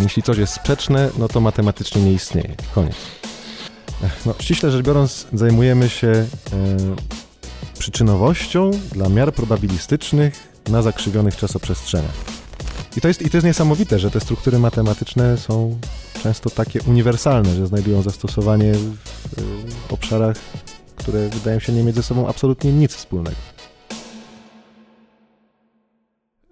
Jeśli coś jest sprzeczne, no to matematycznie nie istnieje. Koniec. No, ściśle rzecz biorąc, zajmujemy się e, przyczynowością dla miar probabilistycznych na zakrzywionych czasoprzestrzeniach. I to, jest, I to jest niesamowite, że te struktury matematyczne są często takie uniwersalne, że znajdują zastosowanie w y, obszarach, które wydają się nie mieć ze sobą absolutnie nic wspólnego.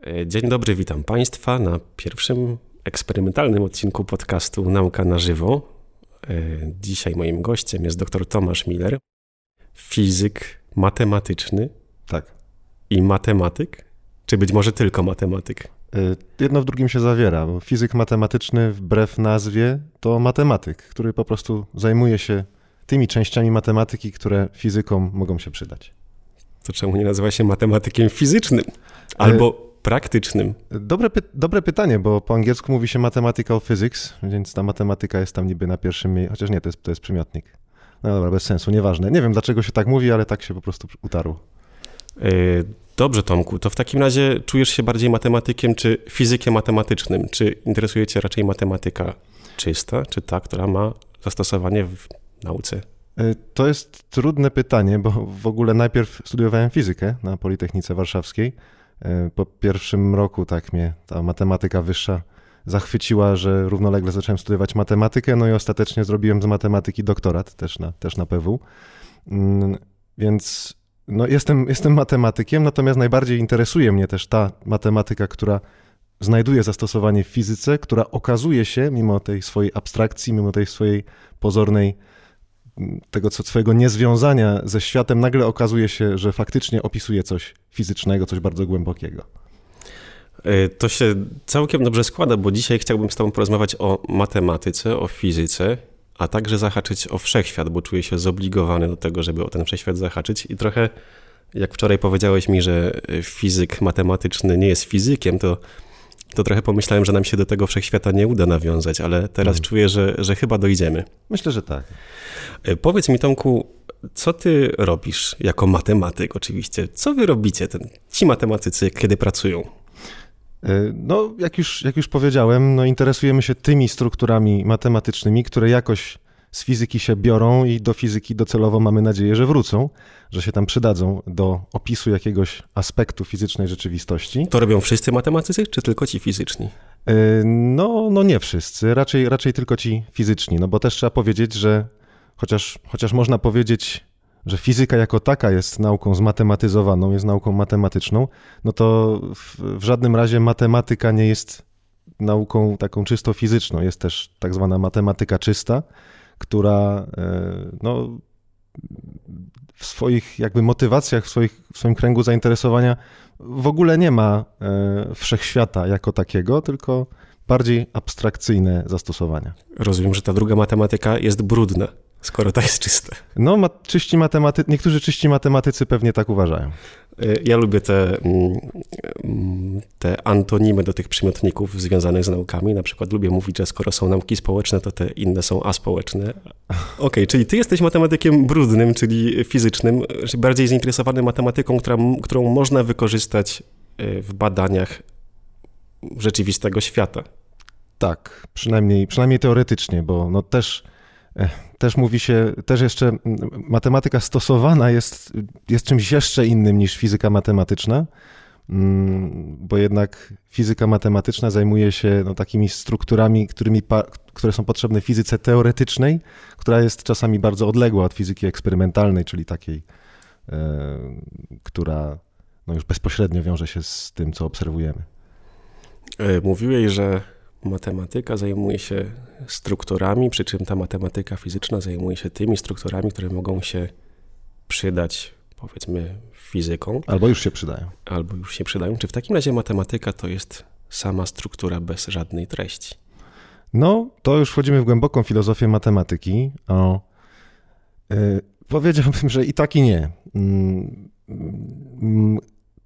E, dzień dobry, witam Państwa na pierwszym eksperymentalnym odcinku podcastu Nauka na żywo. E, dzisiaj moim gościem jest dr Tomasz Miller, fizyk matematyczny. Tak. I matematyk? Czy być może tylko matematyk? E, jedno w drugim się zawiera, bo fizyk matematyczny, wbrew nazwie, to matematyk, który po prostu zajmuje się tymi częściami matematyki, które fizykom mogą się przydać. To czemu nie nazywa się matematykiem fizycznym? Albo praktycznym? Dobre, py dobre pytanie, bo po angielsku mówi się mathematical physics, więc ta matematyka jest tam niby na pierwszym miejscu, chociaż nie, to jest, to jest przymiotnik. No dobra, bez sensu, nieważne. Nie wiem, dlaczego się tak mówi, ale tak się po prostu utarło. E, dobrze, Tomku, to w takim razie czujesz się bardziej matematykiem czy fizykiem matematycznym? Czy interesuje cię raczej matematyka czysta, czy ta, która ma zastosowanie w nauce? E, to jest trudne pytanie, bo w ogóle najpierw studiowałem fizykę na Politechnice Warszawskiej, po pierwszym roku tak mnie ta matematyka wyższa zachwyciła, że równolegle zacząłem studiować matematykę, no i ostatecznie zrobiłem z matematyki doktorat też na, też na PW. Mm, więc no jestem, jestem matematykiem, natomiast najbardziej interesuje mnie też ta matematyka, która znajduje zastosowanie w fizyce, która okazuje się, mimo tej swojej abstrakcji, mimo tej swojej pozornej tego co, swojego niezwiązania ze światem, nagle okazuje się, że faktycznie opisuje coś fizycznego, coś bardzo głębokiego. E, to się całkiem dobrze składa, bo dzisiaj chciałbym z Tobą porozmawiać o matematyce, o fizyce, a także zahaczyć o wszechświat, bo czuję się zobligowany do tego, żeby o ten wszechświat zahaczyć i trochę, jak wczoraj powiedziałeś mi, że fizyk matematyczny nie jest fizykiem, to to trochę pomyślałem, że nam się do tego wszechświata nie uda nawiązać, ale teraz hmm. czuję, że, że chyba dojdziemy. Myślę, że tak. E, powiedz mi, Tomku, co ty robisz jako matematyk oczywiście? Co wy robicie, ten, ci matematycy, kiedy pracują? E, no, jak już, jak już powiedziałem, no, interesujemy się tymi strukturami matematycznymi, które jakoś z fizyki się biorą i do fizyki docelowo mamy nadzieję, że wrócą, że się tam przydadzą do opisu jakiegoś aspektu fizycznej rzeczywistości. To robią wszyscy matematycy, czy tylko ci fizyczni? E, no, no nie wszyscy, raczej, raczej tylko ci fizyczni, no bo też trzeba powiedzieć, że chociaż, chociaż można powiedzieć, że fizyka jako taka jest nauką zmatematyzowaną, jest nauką matematyczną, no to w, w żadnym razie matematyka nie jest nauką taką czysto fizyczną. Jest też tak zwana matematyka czysta, która e, no, w swoich jakby motywacjach, w, swoich, w swoim kręgu zainteresowania w ogóle nie ma e, wszechświata jako takiego, tylko bardziej abstrakcyjne zastosowania. Rozumiem, że ta druga matematyka jest brudna skoro to jest czyste. No, ma, czyści matematy... niektórzy czyści matematycy pewnie tak uważają. Y, ja lubię te, mm, mm, te antonimy do tych przymiotników związanych z naukami. Na przykład lubię mówić, że skoro są nauki społeczne, to te inne są aspołeczne. Okej, okay, czyli ty jesteś matematykiem brudnym, czyli fizycznym, bardziej zainteresowanym matematyką, która, którą można wykorzystać y, w badaniach rzeczywistego świata. Tak, przynajmniej, przynajmniej teoretycznie, bo no też też mówi się, też jeszcze matematyka stosowana jest, jest czymś jeszcze innym niż fizyka matematyczna, mm, bo jednak fizyka matematyczna zajmuje się no, takimi strukturami, którymi, które są potrzebne fizyce teoretycznej, która jest czasami bardzo odległa od fizyki eksperymentalnej, czyli takiej, e, która no, już bezpośrednio wiąże się z tym, co obserwujemy. E, mówiłeś, że matematyka zajmuje się strukturami, przy czym ta matematyka fizyczna zajmuje się tymi strukturami, które mogą się przydać, powiedzmy, fizyką. Albo już się przydają. Albo już się przydają. Czy w takim razie matematyka to jest sama struktura bez żadnej treści? No, to już wchodzimy w głęboką filozofię matematyki. O, yy, powiedziałbym, że i tak i nie. Yy,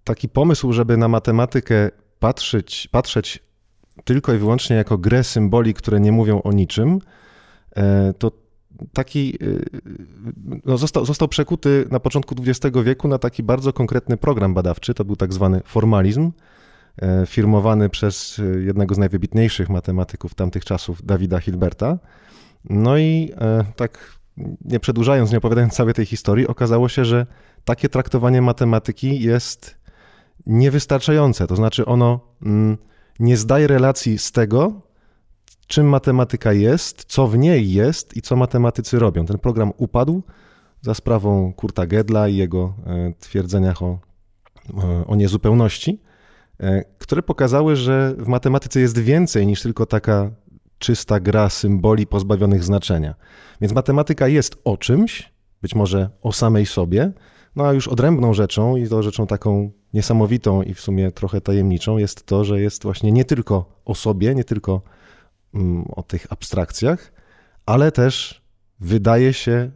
taki pomysł, żeby na matematykę patrzeć, patrzeć tylko i wyłącznie jako grę symboli, które nie mówią o niczym, e, to taki e, no został, został przekuty na początku XX wieku na taki bardzo konkretny program badawczy, to był tak zwany formalizm, firmowany przez jednego z najwybitniejszych matematyków tamtych czasów, Dawida Hilberta. No i tak nie przedłużając, nie opowiadając całej tej historii, okazało się, że takie traktowanie matematyki jest niewystarczające. To znaczy ono mm, nie zdaje relacji z tego, czym matematyka jest, co w niej jest i co matematycy robią. Ten program upadł za sprawą Kurta Gedla i jego e, twierdzeniach o, e, o niezupełności, e, które pokazały, że w matematyce jest więcej niż tylko taka czysta gra symboli pozbawionych znaczenia. Więc matematyka jest o czymś, być może o samej sobie, no a już odrębną rzeczą i to rzeczą taką niesamowitą i w sumie trochę tajemniczą jest to, że jest właśnie nie tylko o sobie, nie tylko mm, o tych abstrakcjach, ale też wydaje się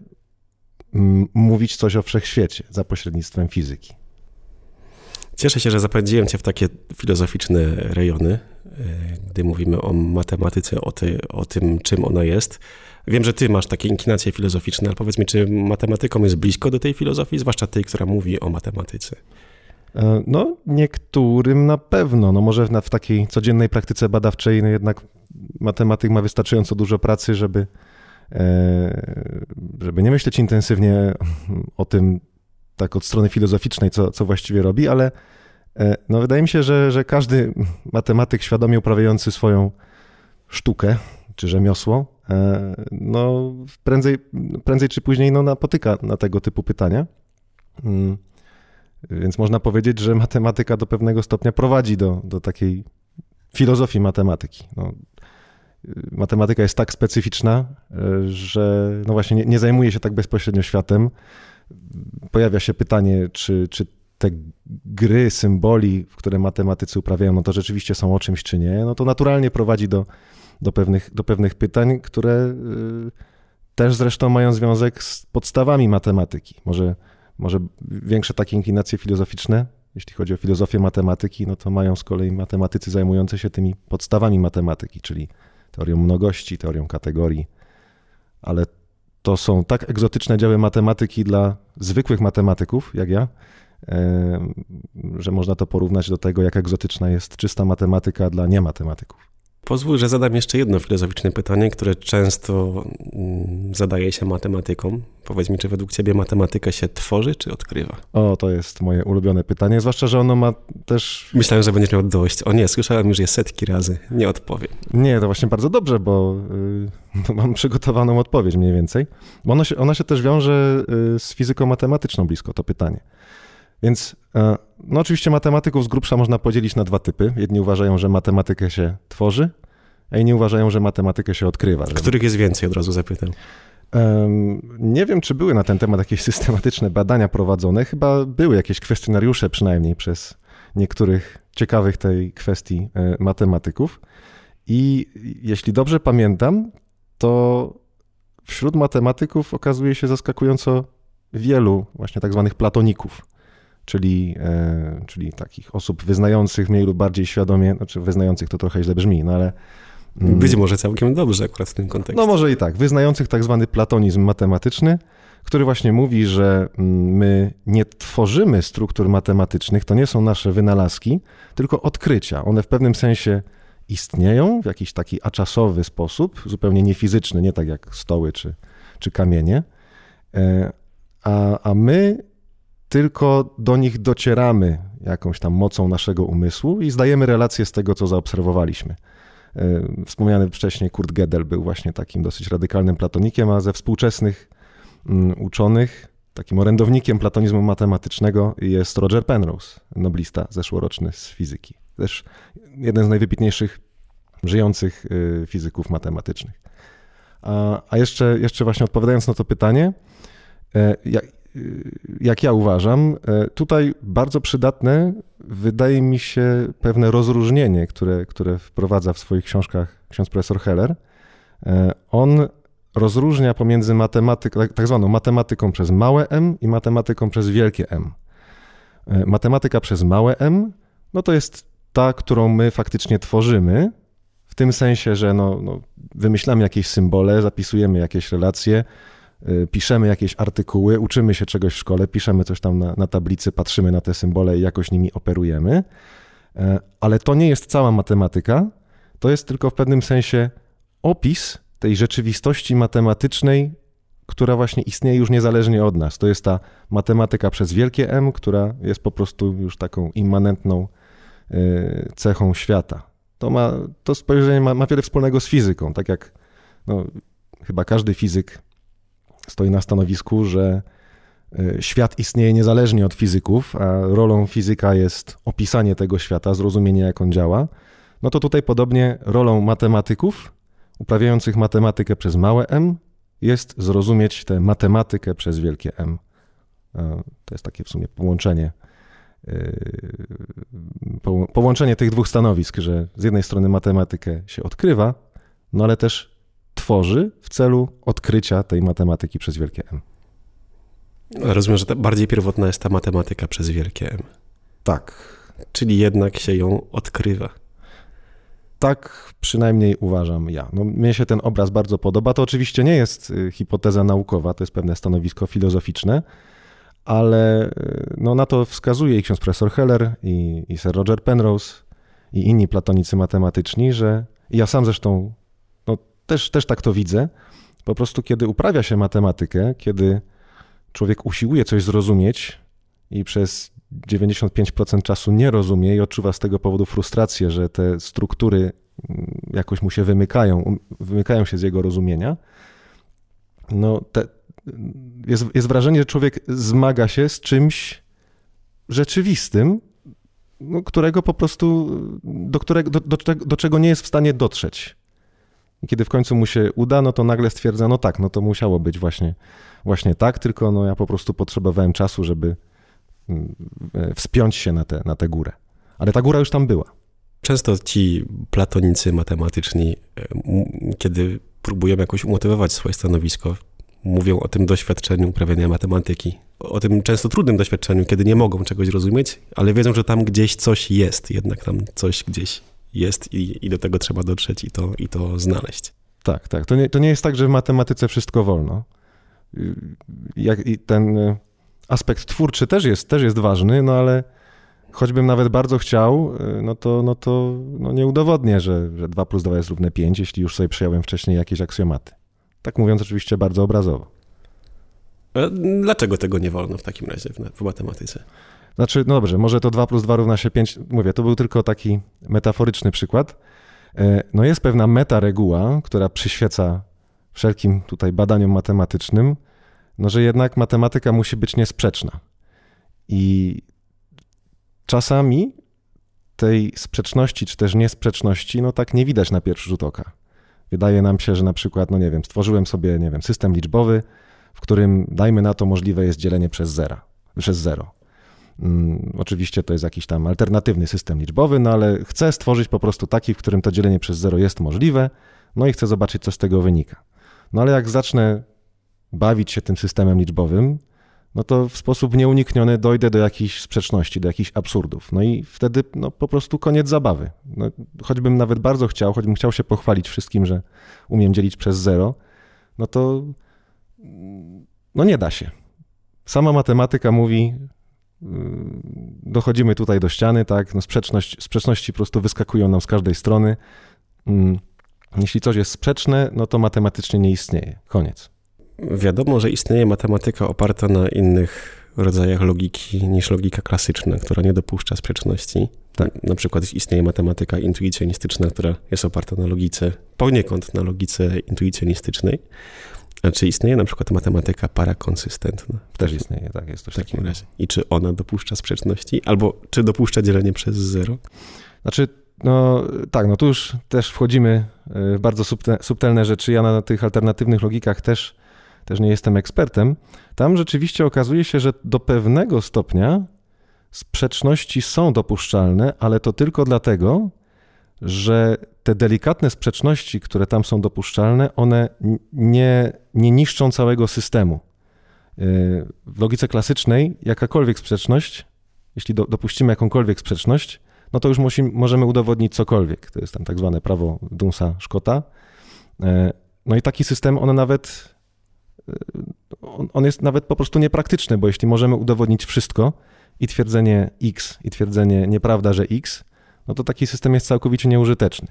mm, mówić coś o wszechświecie za pośrednictwem fizyki. Cieszę się, że zapędziłem cię w takie filozoficzne rejony, e, gdy mówimy o matematyce, o, ty, o tym, czym ona jest. Wiem, że ty masz takie inklinacje filozoficzne, ale powiedz mi, czy matematyką jest blisko do tej filozofii, zwłaszcza tej, która mówi o matematyce? E, no, niektórym na pewno. No może w, w takiej codziennej praktyce badawczej no jednak matematyk ma wystarczająco dużo pracy, żeby, e, żeby nie myśleć intensywnie o tym tak od strony filozoficznej, co, co właściwie robi, ale e, no wydaje mi się, że, że każdy matematyk świadomie uprawiający swoją sztukę czy rzemiosło, no prędzej, prędzej czy później no, napotyka na tego typu pytania. Mm. Więc można powiedzieć, że matematyka do pewnego stopnia prowadzi do, do takiej filozofii matematyki. No, matematyka jest tak specyficzna, że no właśnie nie, nie zajmuje się tak bezpośrednio światem. Pojawia się pytanie, czy, czy te gry, symboli, które matematycy uprawiają, no to rzeczywiście są o czymś, czy nie, no to naturalnie prowadzi do, do, pewnych, do pewnych pytań, które y, też zresztą mają związek z podstawami matematyki. Może może większe takie inklinacje filozoficzne, jeśli chodzi o filozofię matematyki, no to mają z kolei matematycy zajmujący się tymi podstawami matematyki, czyli teorią mnogości, teorią kategorii, ale to są tak egzotyczne działy matematyki dla zwykłych matematyków, jak ja, że można to porównać do tego, jak egzotyczna jest czysta matematyka dla niematematyków. Pozwól, że zadam jeszcze jedno filozoficzne pytanie, które często mm, zadaje się matematykom. Powiedz mi, czy według ciebie matematyka się tworzy, czy odkrywa? O, to jest moje ulubione pytanie, zwłaszcza, że ono ma też... Myślałem, że będziesz miał dość. O nie, słyszałem już je setki razy, nie odpowiem. Nie, to właśnie bardzo dobrze, bo y, mam przygotowaną odpowiedź mniej więcej. Bo ono się, ona się też wiąże y, z fizyką matematyczną blisko, to pytanie. Więc e, no oczywiście matematyków z grubsza można podzielić na dwa typy. Jedni uważają, że matematykę się tworzy, a inni uważają, że matematykę się odkrywa. Że... Których jest więcej, od razu zapytam. Nie wiem, czy były na ten temat jakieś systematyczne badania prowadzone. Chyba były jakieś kwestionariusze przynajmniej przez niektórych ciekawych tej kwestii e, matematyków. I jeśli dobrze pamiętam, to wśród matematyków okazuje się zaskakująco wielu właśnie tak zwanych platoników czyli, e, czyli takich osób wyznających mniej lub bardziej świadomie, znaczy wyznających to trochę źle brzmi, no ale... Mm, Być może całkiem dobrze akurat w tym kontekście. No może i tak, wyznających tak zwany platonizm matematyczny, który właśnie mówi, że mm, my nie tworzymy struktur matematycznych, to nie są nasze wynalazki, tylko odkrycia. One w pewnym sensie istnieją w jakiś taki aczasowy sposób, zupełnie niefizyczny, nie tak jak stoły czy, czy kamienie, e, a, a my tylko do nich docieramy jakąś tam mocą naszego umysłu i zdajemy relację z tego, co zaobserwowaliśmy. E, wspomniany wcześniej Kurt Gödel był właśnie takim dosyć radykalnym platonikiem, a ze współczesnych mm, uczonych takim orędownikiem platonizmu matematycznego jest Roger Penrose, noblista zeszłoroczny z fizyki. Też jeden z najwybitniejszych żyjących y, fizyków matematycznych. A, a jeszcze, jeszcze właśnie odpowiadając na to pytanie, e, jak ja uważam, e, tutaj bardzo przydatne wydaje mi się pewne rozróżnienie, które, które wprowadza w swoich książkach ksiądz profesor Heller. E, on rozróżnia pomiędzy matematyką, tak, tak zwaną matematyką przez małe m i matematyką przez wielkie M. E, matematyka przez małe m, no to jest ta, którą my faktycznie tworzymy, w tym sensie, że no, no wymyślamy jakieś symbole, zapisujemy jakieś relacje, Y, piszemy jakieś artykuły, uczymy się czegoś w szkole, piszemy coś tam na, na tablicy, patrzymy na te symbole i jakoś nimi operujemy. E, ale to nie jest cała matematyka, to jest tylko w pewnym sensie opis tej rzeczywistości matematycznej, która właśnie istnieje już niezależnie od nas. To jest ta matematyka przez wielkie M, która jest po prostu już taką immanentną e, cechą świata. To, ma, to spojrzenie ma, ma wiele wspólnego z fizyką, tak jak no, chyba każdy fizyk stoi na stanowisku, że e, świat istnieje niezależnie od fizyków, a rolą fizyka jest opisanie tego świata, zrozumienie jak on działa, no to tutaj podobnie rolą matematyków uprawiających matematykę przez małe m jest zrozumieć tę matematykę przez wielkie M. E, to jest takie w sumie połączenie, e, połączenie tych dwóch stanowisk, że z jednej strony matematykę się odkrywa, no ale też tworzy w celu odkrycia tej matematyki przez wielkie M. Rozumiem, że bardziej pierwotna jest ta matematyka przez wielkie M. Tak. Czyli jednak się ją odkrywa. Tak przynajmniej uważam ja. No, mnie się ten obraz bardzo podoba. To oczywiście nie jest y, hipoteza naukowa, to jest pewne stanowisko filozoficzne, ale y, no, na to wskazuje i ksiądz profesor Heller, i, i Sir Roger Penrose, i inni platonicy matematyczni, że ja sam zresztą też, też tak to widzę. Po prostu, kiedy uprawia się matematykę, kiedy człowiek usiłuje coś zrozumieć i przez 95% czasu nie rozumie i odczuwa z tego powodu frustrację, że te struktury mm, jakoś mu się wymykają, um, wymykają się z jego rozumienia, no te, jest, jest wrażenie, że człowiek zmaga się z czymś rzeczywistym, no, którego po prostu, do, którego, do, do, do czego nie jest w stanie dotrzeć. I kiedy w końcu mu się uda, no to nagle stwierdza, no tak, no to musiało być właśnie, właśnie tak, tylko no ja po prostu potrzebowałem czasu, żeby, E, wspiąć się na tę na tę górę. Ale ta góra już tam była. Często ci platonicy matematyczni, e, kiedy próbują jakoś umotywować swoje stanowisko, mówią o tym doświadczeniu uprawiania matematyki, o tym często trudnym doświadczeniu, kiedy nie mogą czegoś rozumieć, ale wiedzą, że tam gdzieś coś jest, jednak tam coś gdzieś jest i, i do tego trzeba dotrzeć i to, i to znaleźć. Tak, tak. To nie, to nie jest tak, że w matematyce wszystko wolno. Jak, i ten aspekt twórczy też jest, też jest ważny, no ale choćbym nawet bardzo chciał, y, no to, no to no nie udowodnię, że, że 2 plus 2 jest równe 5, jeśli już sobie przejąłem wcześniej jakieś aksjomaty. Tak mówiąc oczywiście bardzo obrazowo. A dlaczego tego nie wolno w takim razie w, w matematyce? Znaczy, no dobrze, może to 2 plus 2 równa się 5, mówię, to był tylko taki metaforyczny przykład. E, no jest pewna metareguła, która przyświeca wszelkim tutaj badaniom matematycznym, no że jednak matematyka musi być niesprzeczna. I czasami tej sprzeczności, czy też niesprzeczności, no tak nie widać na pierwszy rzut oka. Wydaje nam się, że na przykład, no nie wiem, stworzyłem sobie, nie wiem, system liczbowy, w którym, dajmy na to, możliwe jest dzielenie przez zera, przez zero. Hmm, oczywiście to jest jakiś tam alternatywny system liczbowy, no ale chcę stworzyć po prostu taki, w którym to dzielenie przez zero jest możliwe, no i chcę zobaczyć, co z tego wynika. No ale jak zacznę bawić się tym systemem liczbowym, no to w sposób nieunikniony dojdę do jakichś sprzeczności, do jakichś absurdów. No i wtedy no, po prostu koniec zabawy. No, choćbym nawet bardzo chciał, choćbym chciał się pochwalić wszystkim, że umiem dzielić przez zero, no to no nie da się. Sama matematyka mówi, dochodzimy tutaj do ściany, tak, no sprzeczność, sprzeczności po prostu wyskakują nam z każdej strony. Mm, jeśli coś jest sprzeczne, no to matematycznie nie istnieje. Koniec. Wiadomo, że istnieje matematyka oparta na innych rodzajach logiki niż logika klasyczna, która nie dopuszcza sprzeczności. Tak. Na przykład istnieje matematyka intuicjonistyczna, która jest oparta na logice, poniekąd na logice intuicjonistycznej. Czy istnieje na przykład matematyka parakonsystentna? Też istnieje, tak, jest coś w takim razie. I czy ona dopuszcza sprzeczności? Albo czy dopuszcza dzielenie przez zero? Znaczy, no tak, no tu już też wchodzimy w bardzo subtelne rzeczy. Ja na tych alternatywnych logikach też też nie jestem ekspertem, tam rzeczywiście okazuje się, że do pewnego stopnia sprzeczności są dopuszczalne, ale to tylko dlatego, że te delikatne sprzeczności, które tam są dopuszczalne, one nie, nie niszczą całego systemu. Yy, w logice klasycznej jakakolwiek sprzeczność, jeśli do, dopuścimy jakąkolwiek sprzeczność, no to już musi, możemy udowodnić cokolwiek. To jest tam tak zwane prawo Dunsa-Scotta. Yy, no i taki system, on nawet on, on jest nawet po prostu niepraktyczny, bo jeśli możemy udowodnić wszystko i twierdzenie X, i twierdzenie nieprawda, że X, no to taki system jest całkowicie nieużyteczny.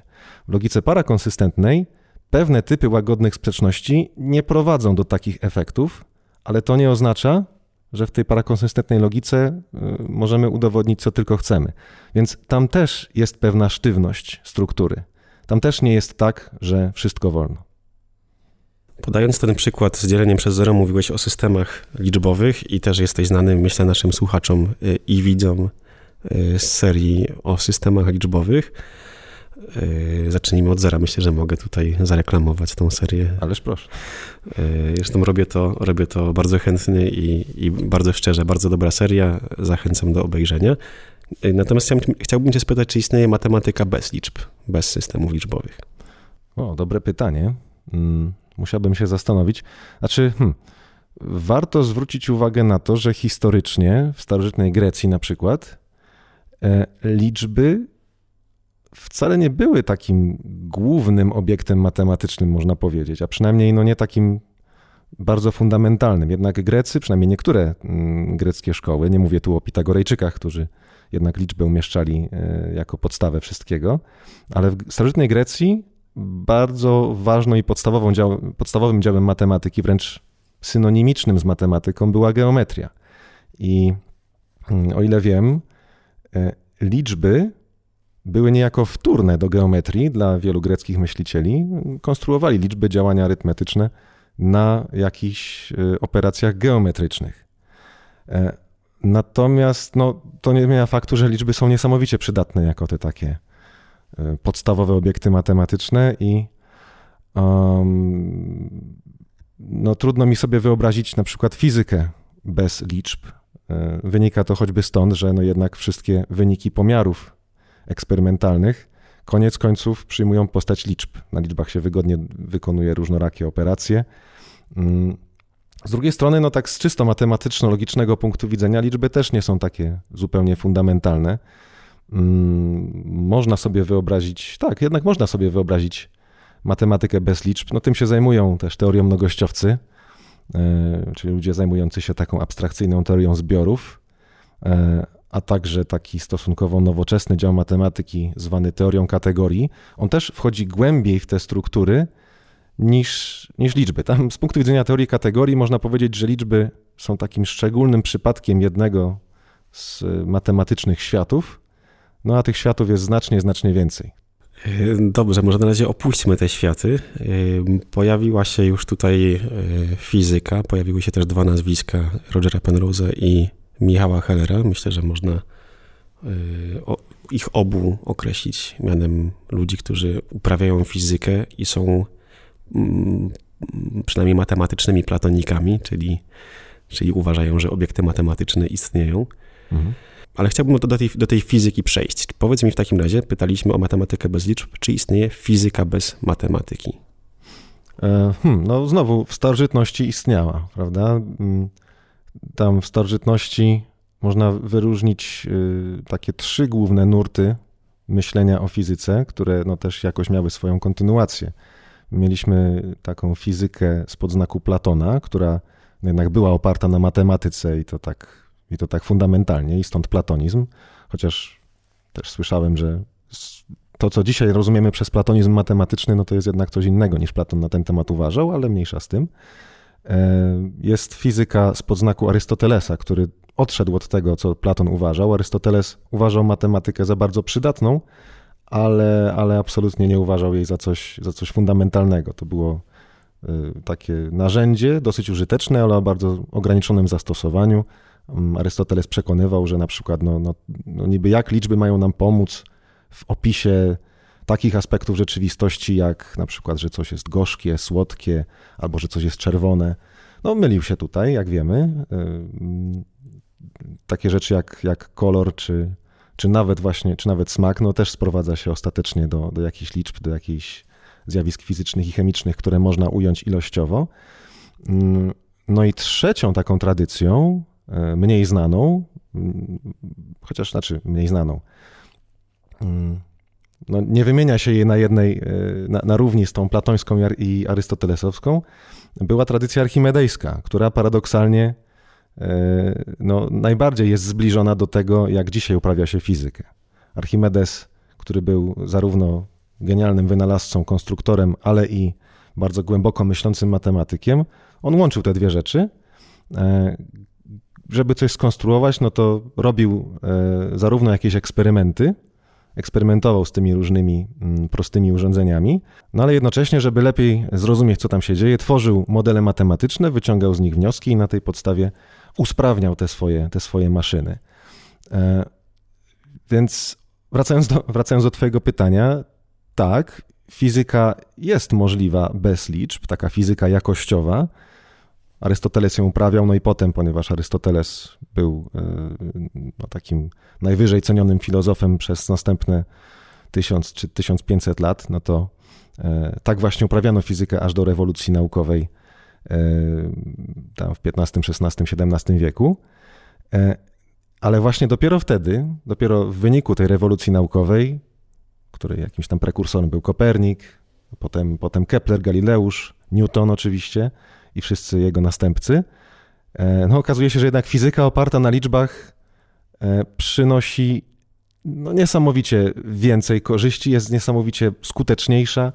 W logice parakonsystentnej pewne typy łagodnych sprzeczności nie prowadzą do takich efektów, ale to nie oznacza, że w tej parakonsystentnej logice y, możemy udowodnić, co tylko chcemy. Więc tam też jest pewna sztywność struktury. Tam też nie jest tak, że wszystko wolno. Podając ten przykład z dzieleniem przez zero, mówiłeś o systemach liczbowych i też jesteś znany, myślę, naszym słuchaczom y, i widzom z serii o systemach liczbowych. Y, zacznijmy od zera. Myślę, że mogę tutaj zareklamować tą serię. Ależ proszę. Zresztą robię to, robię to bardzo chętnie i, i bardzo szczerze. Bardzo dobra seria. Zachęcam do obejrzenia. Natomiast chciałbym, chciałbym Cię spytać, czy istnieje matematyka bez liczb, bez systemów liczbowych? O, dobre pytanie. Mm, musiałbym się zastanowić. Znaczy, hmm, warto zwrócić uwagę na to, że historycznie w starożytnej Grecji na przykład liczby wcale nie były takim głównym obiektem matematycznym, można powiedzieć, a przynajmniej no nie takim bardzo fundamentalnym. Jednak Grecy, przynajmniej niektóre mm, greckie szkoły, nie mówię tu o Pitagorejczykach, którzy jednak liczbę umieszczali e, jako podstawę wszystkiego, ale w starożytnej Grecji bardzo ważną i podstawową dział, podstawowym działem matematyki, wręcz synonimicznym z matematyką, była geometria. I mm, o ile wiem, e, liczby były niejako wtórne do geometrii dla wielu greckich myślicieli. Konstruowali liczby, działania arytmetyczne na jakichś e, operacjach geometrycznych. E, natomiast no, to nie zmienia faktu, że liczby są niesamowicie przydatne jako te takie E, podstawowe obiekty matematyczne i um, no, trudno mi sobie wyobrazić na przykład fizykę bez liczb. E, wynika to choćby stąd, że no jednak wszystkie wyniki pomiarów eksperymentalnych koniec końców przyjmują postać liczb. Na liczbach się wygodnie wykonuje różnorakie operacje. Mm, z drugiej strony, no tak z czysto matematyczno-logicznego punktu widzenia, liczby też nie są takie zupełnie fundamentalne. Mm, można sobie wyobrazić, tak, jednak można sobie wyobrazić matematykę bez liczb. No tym się zajmują też teorią mnogościowcy, czyli ludzie zajmujący się taką abstrakcyjną teorią zbiorów, e, a także taki stosunkowo nowoczesny dział matematyki zwany teorią kategorii. On też wchodzi głębiej w te struktury niż, niż liczby. Tam z punktu widzenia teorii kategorii można powiedzieć, że liczby są takim szczególnym przypadkiem jednego z matematycznych światów, no a tych światów jest znacznie, znacznie więcej. Dobrze, może na razie opuśćmy te światy. Pojawiła się już tutaj e, fizyka, pojawiły się też dwa nazwiska, Rogera Penrose i Michała Hellera. Myślę, że można e, ich obu określić mianem ludzi, którzy uprawiają fizykę i są mm, przynajmniej matematycznymi platonikami, czyli, czyli uważają, że obiekty matematyczne istnieją. Mhm. Ale chciałbym do tej, do tej fizyki przejść. Powiedz mi w takim razie, pytaliśmy o matematykę bez liczb, czy istnieje fizyka bez matematyki? E, hmm, no znowu, w starożytności istniała, prawda? Mm, tam w starożytności można wyróżnić y, takie trzy główne nurty myślenia o fizyce, które no też jakoś miały swoją kontynuację. Mieliśmy taką fizykę spod znaku Platona, która jednak była oparta na matematyce i to tak i to tak fundamentalnie, i stąd platonizm, chociaż też słyszałem, że to, co dzisiaj rozumiemy przez platonizm matematyczny, no to jest jednak coś innego niż Platon na ten temat uważał, ale mniejsza z tym. E, jest fizyka z podznaku Arystotelesa, który odszedł od tego, co Platon uważał. Arystoteles uważał matematykę za bardzo przydatną, ale, ale absolutnie nie uważał jej za coś, za coś fundamentalnego. To było e, takie narzędzie dosyć użyteczne, ale o bardzo ograniczonym zastosowaniu. Mm, Arystoteles przekonywał, że na przykład no, no, no niby jak liczby mają nam pomóc w opisie takich aspektów rzeczywistości, jak na przykład, że coś jest gorzkie, słodkie, albo że coś jest czerwone. No mylił się tutaj, jak wiemy. Takie rzeczy jak, jak kolor, czy, czy nawet właśnie, czy nawet smak, no też sprowadza się ostatecznie do, do jakichś liczb, do jakichś zjawisk fizycznych i chemicznych, które można ująć ilościowo. No i trzecią taką tradycją mniej znaną, chociaż znaczy mniej znaną. Mm, no, nie wymienia się jej na jednej, e, na, na równi z tą platońską i arystotelesowską. Była tradycja archimedejska, która paradoksalnie e, no, najbardziej jest zbliżona do tego, jak dzisiaj uprawia się fizykę. Archimedes który był zarówno genialnym wynalazcą, konstruktorem, ale i bardzo głęboko myślącym matematykiem, on łączył te dwie rzeczy. Żeby coś skonstruować, no to robił e, zarówno jakieś eksperymenty, eksperymentował z tymi różnymi mm, prostymi urządzeniami, no ale jednocześnie, żeby lepiej zrozumieć, co tam się dzieje, tworzył modele matematyczne, wyciągał z nich wnioski i na tej podstawie usprawniał te swoje, te swoje maszyny. E, więc wracając do, wracając do Twojego pytania, tak, fizyka jest możliwa bez liczb, taka fizyka jakościowa. Arystoteles ją uprawiał, no i potem, ponieważ Arystoteles był e, no, takim najwyżej cenionym filozofem przez następne 1000 czy 1500 lat, no to e, tak właśnie uprawiano fizykę aż do rewolucji naukowej e, tam w XV, XVI, XVII wieku. Ale właśnie dopiero wtedy, dopiero w wyniku tej rewolucji naukowej, której jakimś tam prekursorem był Kopernik, potem, potem Kepler, Galileusz, Newton oczywiście i wszyscy jego następcy, e, no okazuje się, że jednak fizyka oparta na liczbach e, przynosi no, niesamowicie więcej korzyści, jest niesamowicie skuteczniejsza,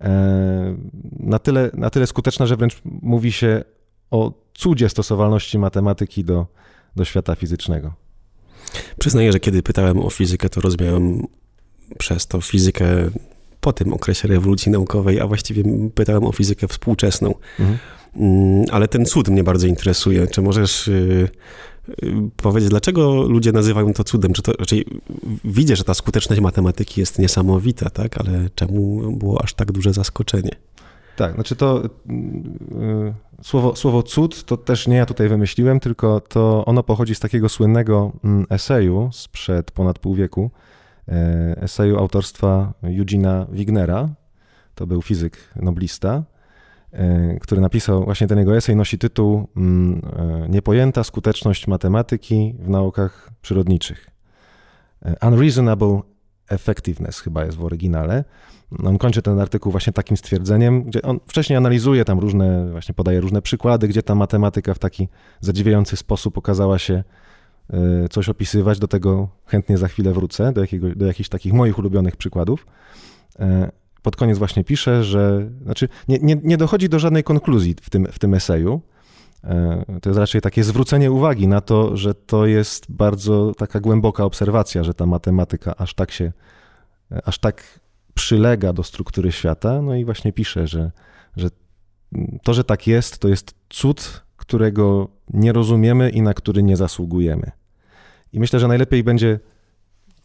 e, na tyle, na tyle skuteczna, że wręcz mówi się o cudzie stosowalności matematyki do, do świata fizycznego. Przyznaję, że kiedy pytałem o fizykę, to rozumiałem przez to fizykę po tym okresie rewolucji naukowej, a właściwie pytałem o fizykę współczesną. Mhm. Mm, ale ten cud mnie bardzo interesuje. Czy możesz y, y, powiedzieć, dlaczego ludzie nazywają to cudem? Czy to, widzę, że ta skuteczność matematyki jest niesamowita, tak? ale czemu było aż tak duże zaskoczenie? Tak, znaczy to y, słowo, słowo cud to też nie ja tutaj wymyśliłem, tylko to ono pochodzi z takiego słynnego mm, eseju sprzed ponad pół wieku, eseju autorstwa Eugena Wignera, to był fizyk noblista, który napisał, właśnie ten jego esej nosi tytuł mm, e, Niepojęta skuteczność matematyki w naukach przyrodniczych. Unreasonable effectiveness chyba jest w oryginale. On kończy ten artykuł właśnie takim stwierdzeniem, gdzie on wcześniej analizuje tam różne, właśnie podaje różne przykłady, gdzie ta matematyka w taki zadziwiający sposób okazała się e, coś opisywać. Do tego chętnie za chwilę wrócę, do, jakiego, do jakichś takich moich ulubionych przykładów. Pod koniec właśnie pisze, że znaczy nie, nie, nie dochodzi do żadnej konkluzji w tym, w tym eseju. E, to jest raczej takie zwrócenie uwagi na to, że to jest bardzo taka głęboka obserwacja, że ta matematyka aż tak się, aż tak przylega do struktury świata, no i właśnie pisze, że, że to, że tak jest, to jest cud, którego nie rozumiemy i na który nie zasługujemy. I myślę, że najlepiej będzie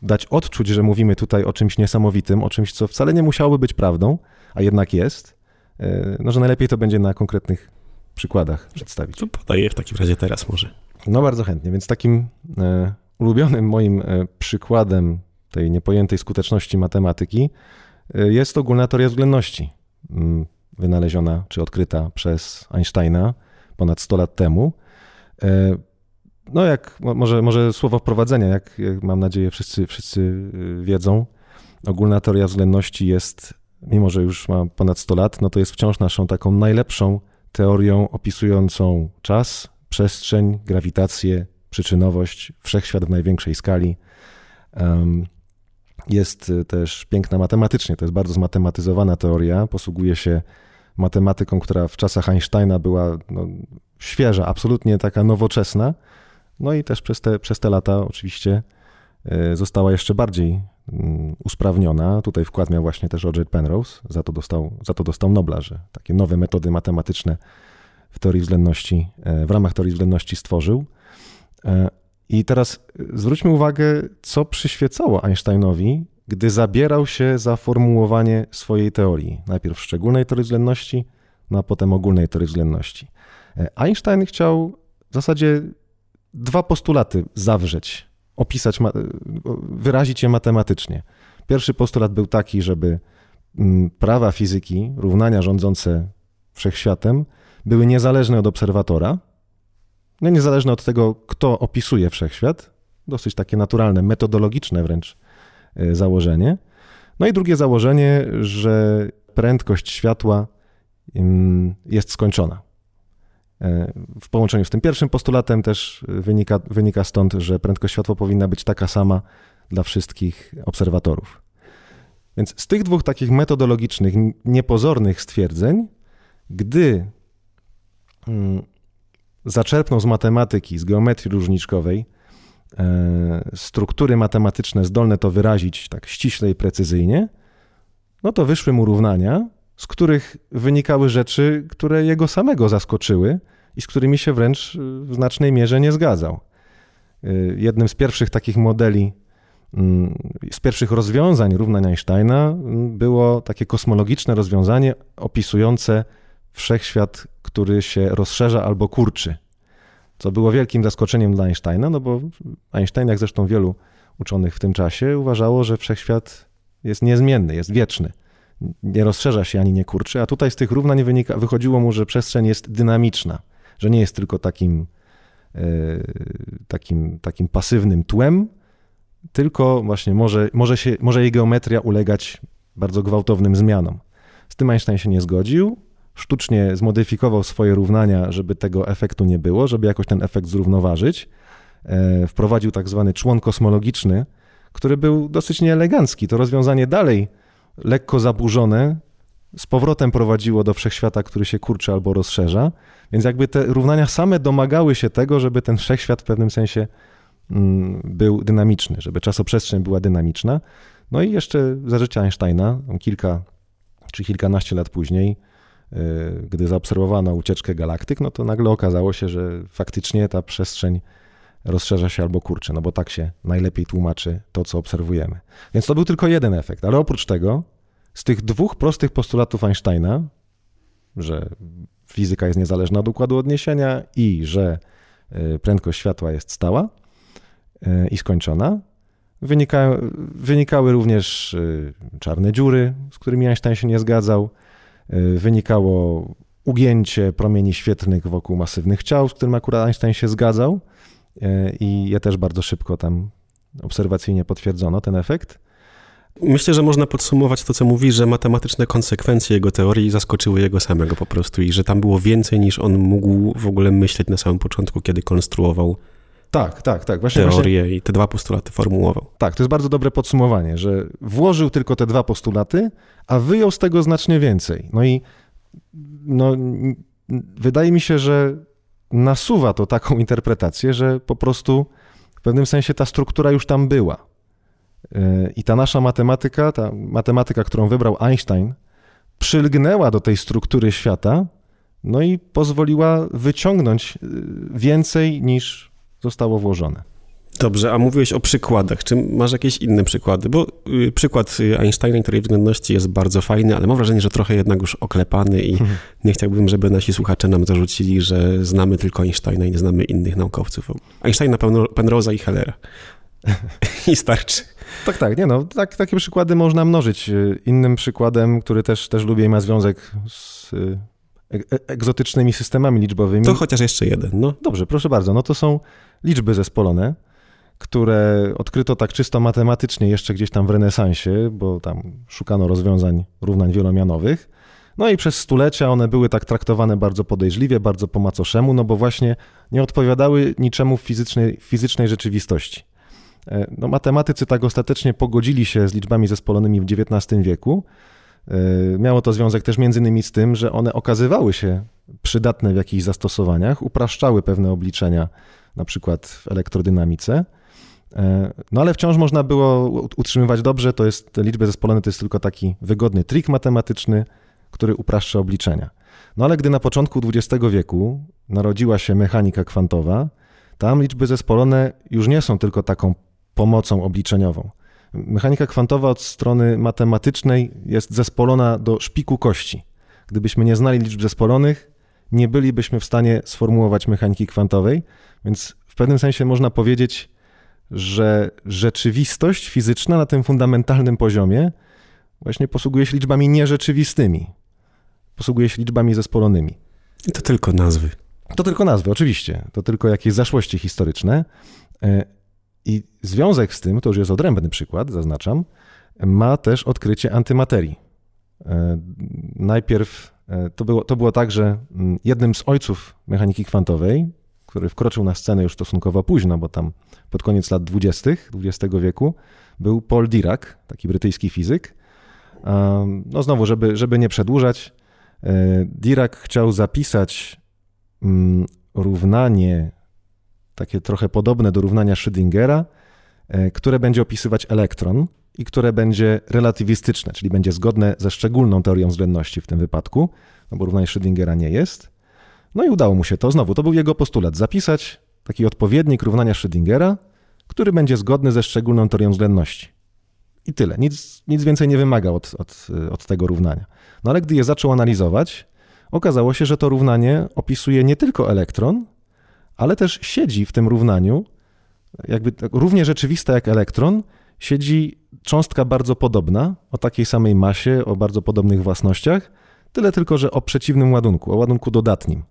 dać odczuć, że mówimy tutaj o czymś niesamowitym, o czymś, co wcale nie musiałoby być prawdą, a jednak jest. E, no, że najlepiej to będzie na konkretnych przykładach przedstawić. To podaję w takim razie teraz może. No bardzo chętnie, więc takim e, ulubionym moim e, przykładem tej niepojętej skuteczności matematyki jest ogólna teoria względności, mm, wynaleziona czy odkryta przez Einsteina ponad 100 lat temu. No jak, może, może słowo wprowadzenia, jak, jak mam nadzieję wszyscy, wszyscy y, wiedzą, ogólna teoria względności jest, mimo że już ma ponad 100 lat, no to jest wciąż naszą taką najlepszą teorią opisującą czas, przestrzeń, grawitację, przyczynowość, wszechświat w największej skali. Jest y, też piękna matematycznie, to jest bardzo zmatematyzowana teoria, posługuje się matematyką, która w czasach Einsteina była no, świeża, absolutnie taka nowoczesna. No i też przez te, przez te lata oczywiście y, została jeszcze bardziej mm, usprawniona. Tutaj wkład miał właśnie też Roger Penrose, za to dostał, za to dostał Nobla, że takie nowe metody matematyczne w teorii względności, e, w ramach teorii względności stworzył. E, i teraz zwróćmy uwagę, co przyświecało Einsteinowi, gdy zabierał się za formułowanie swojej teorii. Najpierw szczególnej teorii względności, no a potem ogólnej teorii względności. E, Einstein chciał w zasadzie dwa postulaty zawrzeć, opisać, wyrazić je matematycznie. Pierwszy postulat był taki, żeby mm, prawa fizyki, równania rządzące wszechświatem, były niezależne od obserwatora, no niezależne od tego, kto opisuje wszechświat, dosyć takie naturalne, metodologiczne wręcz e, założenie. No i drugie założenie, że prędkość światła jest skończona. E, w połączeniu z tym pierwszym postulatem też wynika, wynika stąd, że prędkość światła powinna być taka sama dla wszystkich obserwatorów. Więc z tych dwóch takich metodologicznych, niepozornych stwierdzeń, gdy mm, zaczerpnął z matematyki, z geometrii różniczkowej, e, struktury matematyczne zdolne to wyrazić tak ściśle i precyzyjnie, no to wyszły mu równania, z których wynikały rzeczy, które jego samego zaskoczyły i z którymi się wręcz w znacznej mierze nie zgadzał. E, jednym z pierwszych takich modeli, mm, z pierwszych rozwiązań równań Einsteina mm, było takie kosmologiczne rozwiązanie opisujące wszechświat, który się rozszerza albo kurczy. Co było wielkim zaskoczeniem dla Einsteina, no bo Einstein, jak zresztą wielu uczonych w tym czasie, uważało, że wszechświat jest niezmienny, jest wieczny. Nie rozszerza się ani nie kurczy, a tutaj z tych równań wynika, wychodziło mu, że przestrzeń jest dynamiczna, że nie jest tylko takim, e, takim, takim pasywnym tłem, tylko właśnie może, może, się, może jej geometria ulegać bardzo gwałtownym zmianom. Z tym Einstein się nie zgodził, sztucznie zmodyfikował swoje równania, żeby tego efektu nie było, żeby jakoś ten efekt zrównoważyć. E, wprowadził tak zwany człon kosmologiczny, który był dosyć nieelegancki. To rozwiązanie dalej lekko zaburzone z powrotem prowadziło do wszechświata, który się kurczy albo rozszerza, więc jakby te równania same domagały się tego, żeby ten wszechświat w pewnym sensie mm, był dynamiczny, żeby czasoprzestrzeń była dynamiczna. No i jeszcze za życia Einsteina, kilka czy kilkanaście lat później, Y, gdy zaobserwowano ucieczkę galaktyk, no to nagle okazało się, że faktycznie ta przestrzeń rozszerza się albo kurczy, no bo tak się najlepiej tłumaczy to, co obserwujemy. Więc to był tylko jeden efekt, ale oprócz tego, z tych dwóch prostych postulatów Einsteina, że fizyka jest niezależna od układu odniesienia i że y, prędkość światła jest stała y, i skończona, wynikały również czarne dziury, z którymi Einstein się nie zgadzał, Y, wynikało ugięcie promieni świetlnych wokół masywnych ciał, z którym akurat Einstein się zgadzał y, i je też bardzo szybko tam obserwacyjnie potwierdzono ten efekt. Myślę, że można podsumować to, co mówi, że matematyczne konsekwencje jego teorii zaskoczyły jego samego po prostu i że tam było więcej niż on mógł w ogóle myśleć na samym początku, kiedy konstruował tak, tak, tak. Właśnie, teorię właśnie, i te dwa postulaty formułował. Tak, to jest bardzo dobre podsumowanie, że włożył tylko te dwa postulaty, a wyjął z tego znacznie więcej. No i no, wydaje mi się, że nasuwa to taką interpretację, że po prostu w pewnym sensie ta struktura już tam była. Yy, I ta nasza matematyka, ta matematyka, którą wybrał Einstein, przylgnęła do tej struktury świata, no i pozwoliła wyciągnąć yy, więcej niż zostało włożone. Dobrze, a mówiłeś o przykładach. Czy masz jakieś inne przykłady? Bo y, przykład y, Einsteina teorii względności jest bardzo fajny, ale mam wrażenie, że trochę jednak już oklepany i mhm. nie chciałbym, żeby nasi słuchacze nam zarzucili, że znamy tylko Einsteina i nie znamy innych naukowców. Einsteina, Penrose'a i Hellera. I starczy. Tak, tak, nie no, tak, takie przykłady można mnożyć. Y, innym przykładem, który też, też lubię i ma związek z E, egzotycznymi systemami liczbowymi. To chociaż jeszcze jeden, no. Dobrze, proszę bardzo. No to są liczby zespolone, które odkryto tak czysto matematycznie jeszcze gdzieś tam w renesansie, bo tam szukano rozwiązań równań wielomianowych. No i przez stulecia one były tak traktowane bardzo podejrzliwie, bardzo po macoszemu, no bo właśnie nie odpowiadały niczemu w fizycznej, fizycznej rzeczywistości. E, no, matematycy tak ostatecznie pogodzili się z liczbami zespolonymi w XIX wieku, E, miało to związek też między innymi z tym, że one okazywały się przydatne w jakichś zastosowaniach, upraszczały pewne obliczenia, na przykład w elektrodynamice. E, no ale wciąż można było utrzymywać dobrze, to jest, liczby zespolone to jest tylko taki wygodny trik matematyczny, który upraszcza obliczenia. No ale gdy na początku XX wieku narodziła się mechanika kwantowa, tam liczby zespolone już nie są tylko taką pomocą obliczeniową. Mechanika kwantowa od strony matematycznej jest zespolona do szpiku kości. Gdybyśmy nie znali liczb zespolonych, nie bylibyśmy w stanie sformułować mechaniki kwantowej, więc w pewnym sensie można powiedzieć, że rzeczywistość fizyczna na tym fundamentalnym poziomie właśnie posługuje się liczbami nierzeczywistymi. Posługuje się liczbami zespolonymi. I to tylko nazwy. To tylko nazwy, oczywiście. To tylko jakieś zaszłości historyczne. E, i związek z tym, to już jest odrębny przykład, zaznaczam, ma też odkrycie antymaterii. E, najpierw e, to było, to było tak, że mm, jednym z ojców mechaniki kwantowej, który wkroczył na scenę już stosunkowo późno, bo tam pod koniec lat 20. XX wieku, był Paul Dirac, taki brytyjski fizyk. No znowu, żeby, żeby nie przedłużać, Dirac chciał zapisać mm, równanie takie trochę podobne do równania Schrödingera, które będzie opisywać elektron i które będzie relatywistyczne, czyli będzie zgodne ze szczególną teorią względności w tym wypadku, no bo równanie Schrödingera nie jest. No i udało mu się to. Znowu, to był jego postulat. Zapisać taki odpowiednik równania Schrödingera, który będzie zgodny ze szczególną teorią względności. I tyle. Nic, nic więcej nie wymaga od, od, od tego równania. No ale gdy je zaczął analizować, okazało się, że to równanie opisuje nie tylko elektron, ale też siedzi w tym równaniu, jakby tak równie rzeczywista jak elektron, siedzi cząstka bardzo podobna, o takiej samej masie, o bardzo podobnych własnościach, tyle tylko, że o przeciwnym ładunku, o ładunku dodatnim.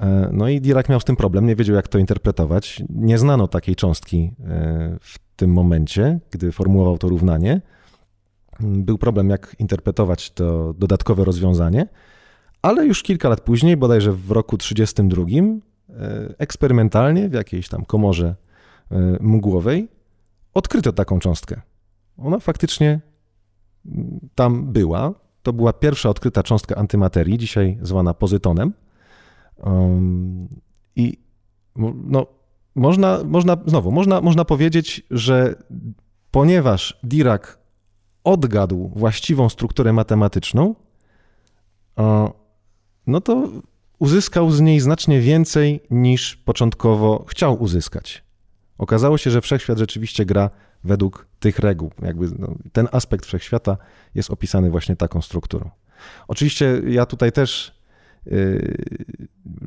E, no i Dirac miał z tym problem, nie wiedział jak to interpretować. Nie znano takiej cząstki e, w tym momencie, gdy formułował to równanie. Był problem, jak interpretować to dodatkowe rozwiązanie, ale już kilka lat później, bodajże w roku 1932, e, eksperymentalnie w jakiejś tam komorze mgłowej odkryto taką cząstkę. Ona faktycznie tam była. To była pierwsza odkryta cząstka antymaterii, dzisiaj zwana pozytonem. Um, I no, można, można, znowu, można, można powiedzieć, że ponieważ Dirac odgadł właściwą strukturę matematyczną, no to uzyskał z niej znacznie więcej niż początkowo chciał uzyskać. Okazało się, że wszechświat rzeczywiście gra według tych reguł. Jakby no, ten aspekt wszechświata jest opisany właśnie taką strukturą. Oczywiście ja tutaj też, yy,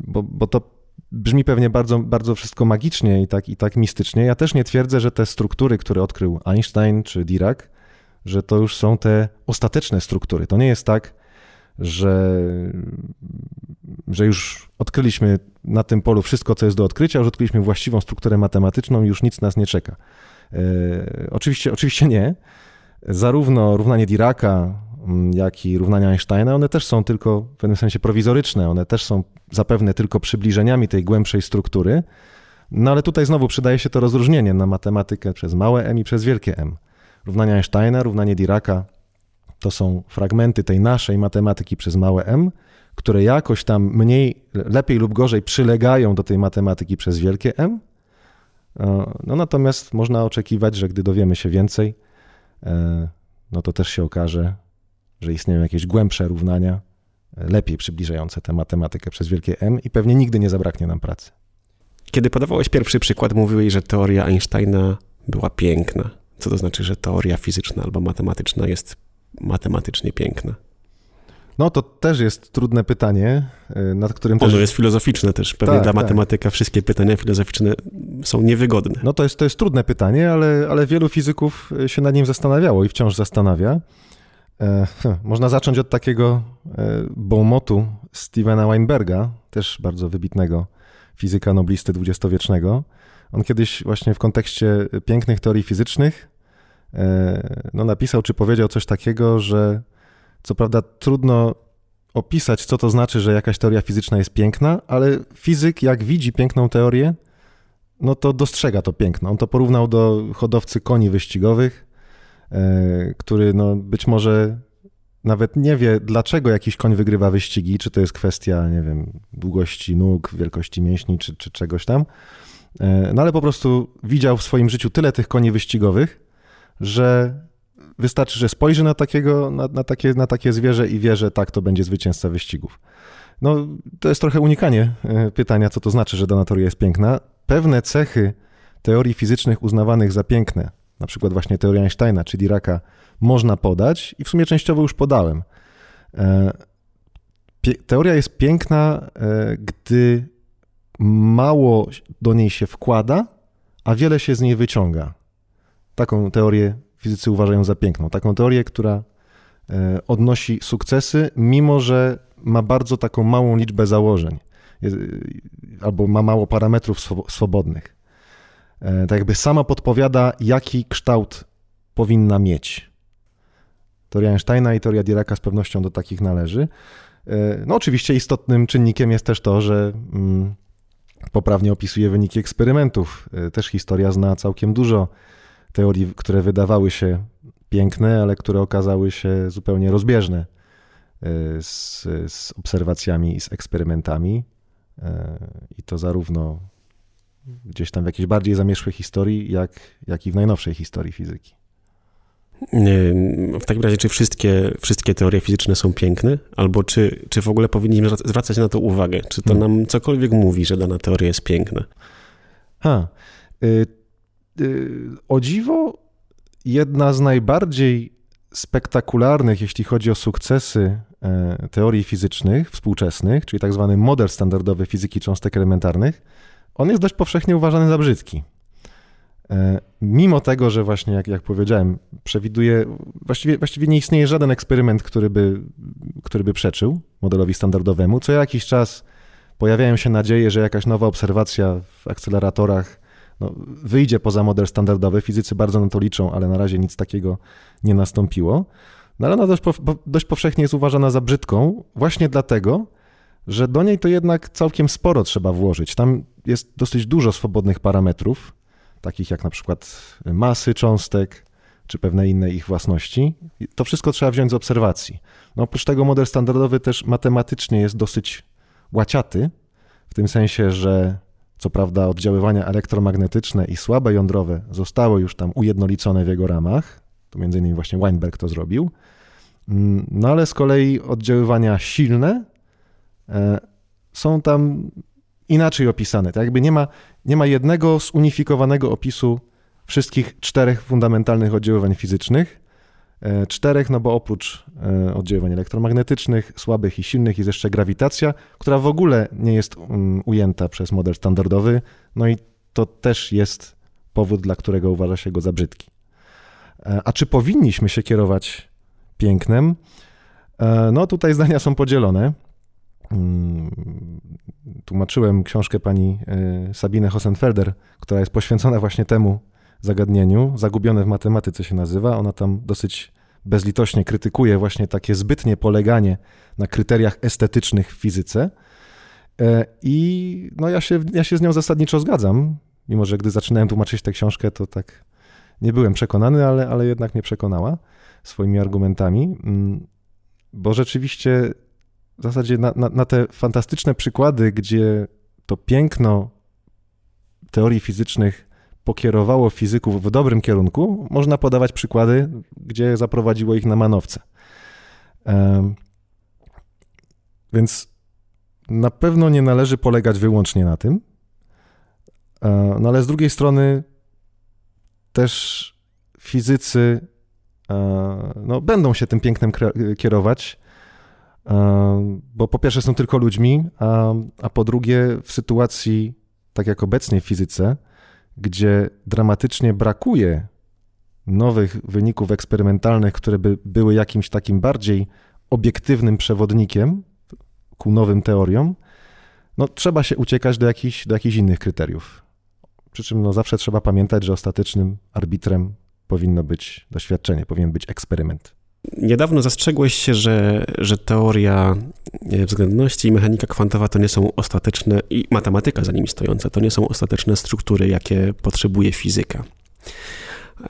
bo, bo to brzmi pewnie bardzo, bardzo wszystko magicznie i tak, i tak mistycznie. Ja też nie twierdzę, że te struktury, które odkrył Einstein czy Dirac, że to już są te ostateczne struktury. To nie jest tak, że, że już odkryliśmy na tym polu wszystko, co jest do odkrycia, już odkryliśmy właściwą strukturę matematyczną i już nic nas nie czeka. E, oczywiście, oczywiście nie. Zarówno równanie Diraca, mm, jak i równania Einsteina, one też są tylko w pewnym sensie prowizoryczne, one też są zapewne tylko przybliżeniami tej głębszej struktury. No ale tutaj znowu przydaje się to rozróżnienie na matematykę przez małe m i przez wielkie m. Równania Einsteina, równanie Diraca to są fragmenty tej naszej matematyki przez małe m, które jakoś tam mniej, lepiej lub gorzej przylegają do tej matematyki przez wielkie M. E, no natomiast można oczekiwać, że gdy dowiemy się więcej, e, no to też się okaże, że istnieją jakieś głębsze równania, e, lepiej przybliżające tę matematykę przez wielkie M i pewnie nigdy nie zabraknie nam pracy. Kiedy podawałeś pierwszy przykład, mówiłeś, że teoria Einsteina była piękna. Co to znaczy, że teoria fizyczna albo matematyczna jest matematycznie piękna? No to też jest trudne pytanie, y, nad którym Ono też... jest filozoficzne też. Pewnie tak, dla tak. matematyka wszystkie pytania filozoficzne są niewygodne. No to jest, to jest trudne pytanie, ale, ale wielu fizyków y, się nad nim zastanawiało i wciąż zastanawia. E, hm, można zacząć od takiego e, bomotu Stevena Weinberga, też bardzo wybitnego fizyka noblisty dwudziestowiecznego. On kiedyś właśnie w kontekście pięknych teorii fizycznych no, napisał czy powiedział coś takiego, że co prawda trudno opisać, co to znaczy, że jakaś teoria fizyczna jest piękna, ale fizyk, jak widzi piękną teorię, no to dostrzega to piękno. On to porównał do hodowcy koni wyścigowych, e, który no być może nawet nie wie, dlaczego jakiś koń wygrywa wyścigi, czy to jest kwestia, nie wiem, długości nóg, wielkości mięśni, czy, czy czegoś tam. E, no ale po prostu widział w swoim życiu tyle tych koni wyścigowych, że Wystarczy, że spojrzy na, takiego, na, na, takie, na takie zwierzę i wie, że tak, to będzie zwycięzca wyścigów. No, to jest trochę unikanie e, pytania, co to znaczy, że dana teoria jest piękna. Pewne cechy teorii fizycznych uznawanych za piękne, na przykład właśnie teoria Einsteina czy Diraca, można podać i w sumie częściowo już podałem. E, teoria jest piękna, e, gdy mało do niej się wkłada, a wiele się z niej wyciąga. Taką teorię fizycy uważają za piękną. Taką teorię, która e, odnosi sukcesy, mimo że ma bardzo taką małą liczbę założeń e, albo ma mało parametrów swobodnych. E, tak jakby sama podpowiada, jaki kształt powinna mieć. Teoria Einsteina i teoria Diraca z pewnością do takich należy. No oczywiście istotnym czynnikiem jest też to, że mm, poprawnie opisuje wyniki eksperymentów. Też historia zna całkiem dużo teorii, które wydawały się piękne, ale które okazały się zupełnie rozbieżne z, z obserwacjami i z eksperymentami. I to zarówno gdzieś tam w jakiejś bardziej zamierzchłej historii, jak, jak i w najnowszej historii fizyki. W takim razie, czy wszystkie, wszystkie teorie fizyczne są piękne? Albo czy, czy w ogóle powinniśmy zwracać na to uwagę? Czy to hmm. nam cokolwiek mówi, że dana teoria jest piękna? Ha. Y, o dziwo, jedna z najbardziej spektakularnych, jeśli chodzi o sukcesy e, teorii fizycznych współczesnych, czyli tak zwany model standardowy fizyki cząstek elementarnych, on jest dość powszechnie uważany za brzydki. E, mimo tego, że właśnie, jak, jak powiedziałem, przewiduje, właściwie, właściwie nie istnieje żaden eksperyment, który by, który by przeczył modelowi standardowemu. Co jakiś czas pojawiają się nadzieje, że jakaś nowa obserwacja w akceleratorach no, wyjdzie poza model standardowy. Fizycy bardzo na to liczą, ale na razie nic takiego nie nastąpiło. No ale ona dość, dość powszechnie jest uważana za brzydką, właśnie dlatego, że do niej to jednak całkiem sporo trzeba włożyć. Tam jest dosyć dużo swobodnych parametrów, takich jak na przykład masy cząstek, czy pewne inne ich własności. To wszystko trzeba wziąć z obserwacji. No oprócz tego model standardowy też matematycznie jest dosyć łaciaty, w tym sensie, że co prawda oddziaływania elektromagnetyczne i słabe jądrowe zostały już tam ujednolicone w jego ramach, to między innymi właśnie Weinberg to zrobił, mm, no ale z kolei oddziaływania silne e, są tam inaczej opisane. Tak jakby nie ma, nie ma jednego zunifikowanego opisu wszystkich czterech fundamentalnych oddziaływań fizycznych. E, czterech, no bo oprócz e, oddziaływań elektromagnetycznych, słabych i silnych jest jeszcze grawitacja, która w ogóle nie jest um, ujęta przez model standardowy, no i to też jest powód, dla którego uważa się go za brzydki. E, a czy powinniśmy się kierować pięknem? No tutaj zdania są podzielone. Mm, tłumaczyłem książkę pani Sabine Hossenfelder, która jest poświęcona właśnie temu zagadnieniu. Zagubione w matematyce się nazywa. Ona tam dosyć bezlitośnie krytykuje właśnie takie zbytnie poleganie na kryteriach estetycznych w fizyce. E, I no ja się, ja się z nią zasadniczo zgadzam, mimo że gdy zaczynałem tłumaczyć tę książkę, to tak nie byłem przekonany, ale, ale jednak mnie przekonała swoimi argumentami, mm, bo rzeczywiście w zasadzie na, na, na te fantastyczne przykłady, gdzie to piękno teorii fizycznych pokierowało fizyków w dobrym kierunku, można podawać przykłady, gdzie zaprowadziło ich na manowce. Więc na pewno nie należy polegać wyłącznie na tym, e, no ale z drugiej strony też fizycy e, no, będą się tym pięknem kierować, bo po pierwsze są tylko ludźmi, a, a po drugie w sytuacji, tak jak obecnie w fizyce, gdzie dramatycznie brakuje nowych wyników eksperymentalnych, które by były jakimś takim bardziej obiektywnym przewodnikiem ku nowym teoriom, no trzeba się uciekać do jakichś, do jakichś innych kryteriów. Przy czym no, zawsze trzeba pamiętać, że ostatecznym arbitrem powinno być doświadczenie, powinien być eksperyment. Niedawno zastrzegłeś się, że, że teoria e, względności i mechanika kwantowa to nie są ostateczne, i matematyka za nimi stojąca, to nie są ostateczne struktury, jakie potrzebuje fizyka.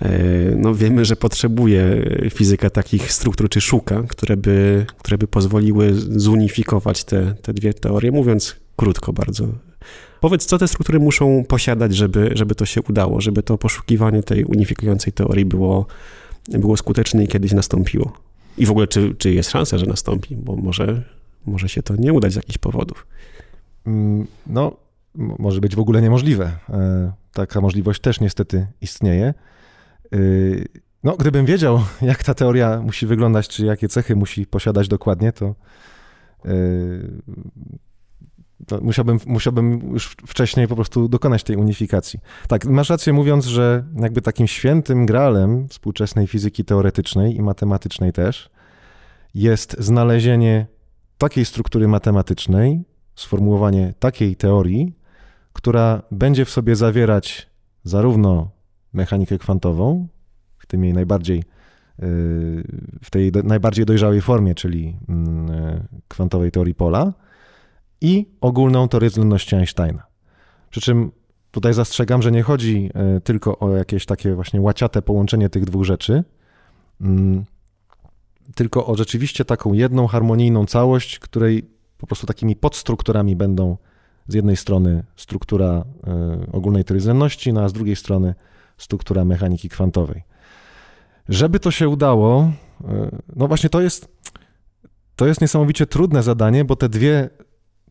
E, no wiemy, że potrzebuje fizyka takich struktur, czy szuka, które by, które by pozwoliły zunifikować te, te dwie teorie, mówiąc krótko bardzo. Powiedz, co te struktury muszą posiadać, żeby, żeby to się udało, żeby to poszukiwanie tej unifikującej teorii było było skuteczne i kiedyś nastąpiło. I w ogóle, czy, czy jest szansa, że nastąpi, bo może, może się to nie udać z jakichś powodów. Mm, no, może być w ogóle niemożliwe. E, taka możliwość też niestety istnieje. E, no, gdybym wiedział, jak ta teoria musi wyglądać, czy jakie cechy musi posiadać dokładnie, to e, musiałbym, musiałbym już wcześniej po prostu dokonać tej unifikacji. Tak, masz rację mówiąc, że jakby takim świętym gralem współczesnej fizyki teoretycznej i matematycznej też jest znalezienie takiej struktury matematycznej, sformułowanie takiej teorii, która będzie w sobie zawierać zarówno mechanikę kwantową, w tym jej najbardziej yy, w tej najbardziej dojrzałej formie, czyli mm, kwantowej teorii pola, i ogólną teorię względności Einsteina. Przy czym tutaj zastrzegam, że nie chodzi e, tylko o jakieś takie właśnie łaciate połączenie tych dwóch rzeczy, mm, tylko o rzeczywiście taką jedną harmonijną całość, której po prostu takimi podstrukturami będą z jednej strony struktura y, ogólnej teorii względności, no a z drugiej strony struktura mechaniki kwantowej. Żeby to się udało, y, no właśnie to jest, to jest niesamowicie trudne zadanie, bo te dwie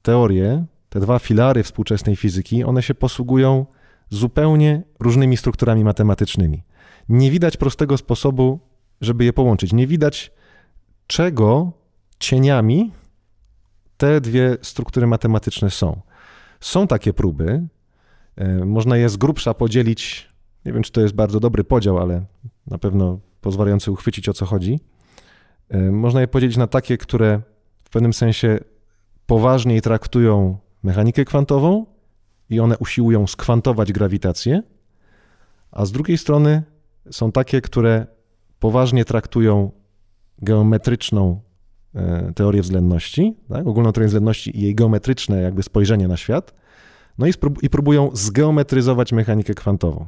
teorie, te dwa filary współczesnej fizyki, one się posługują zupełnie różnymi strukturami matematycznymi. Nie widać prostego sposobu, żeby je połączyć. Nie widać czego cieniami te dwie struktury matematyczne są. Są takie próby. E, można je z grubsza podzielić. Nie wiem, czy to jest bardzo dobry podział, ale na pewno pozwalający uchwycić o co chodzi. E, można je podzielić na takie, które w pewnym sensie poważniej traktują mechanikę kwantową i one usiłują skwantować grawitację, a z drugiej strony są takie, które poważnie traktują geometryczną e, teorię względności, tak? ogólną teorię względności i jej geometryczne jakby spojrzenie na świat, no i, i próbują zgeometryzować mechanikę kwantową.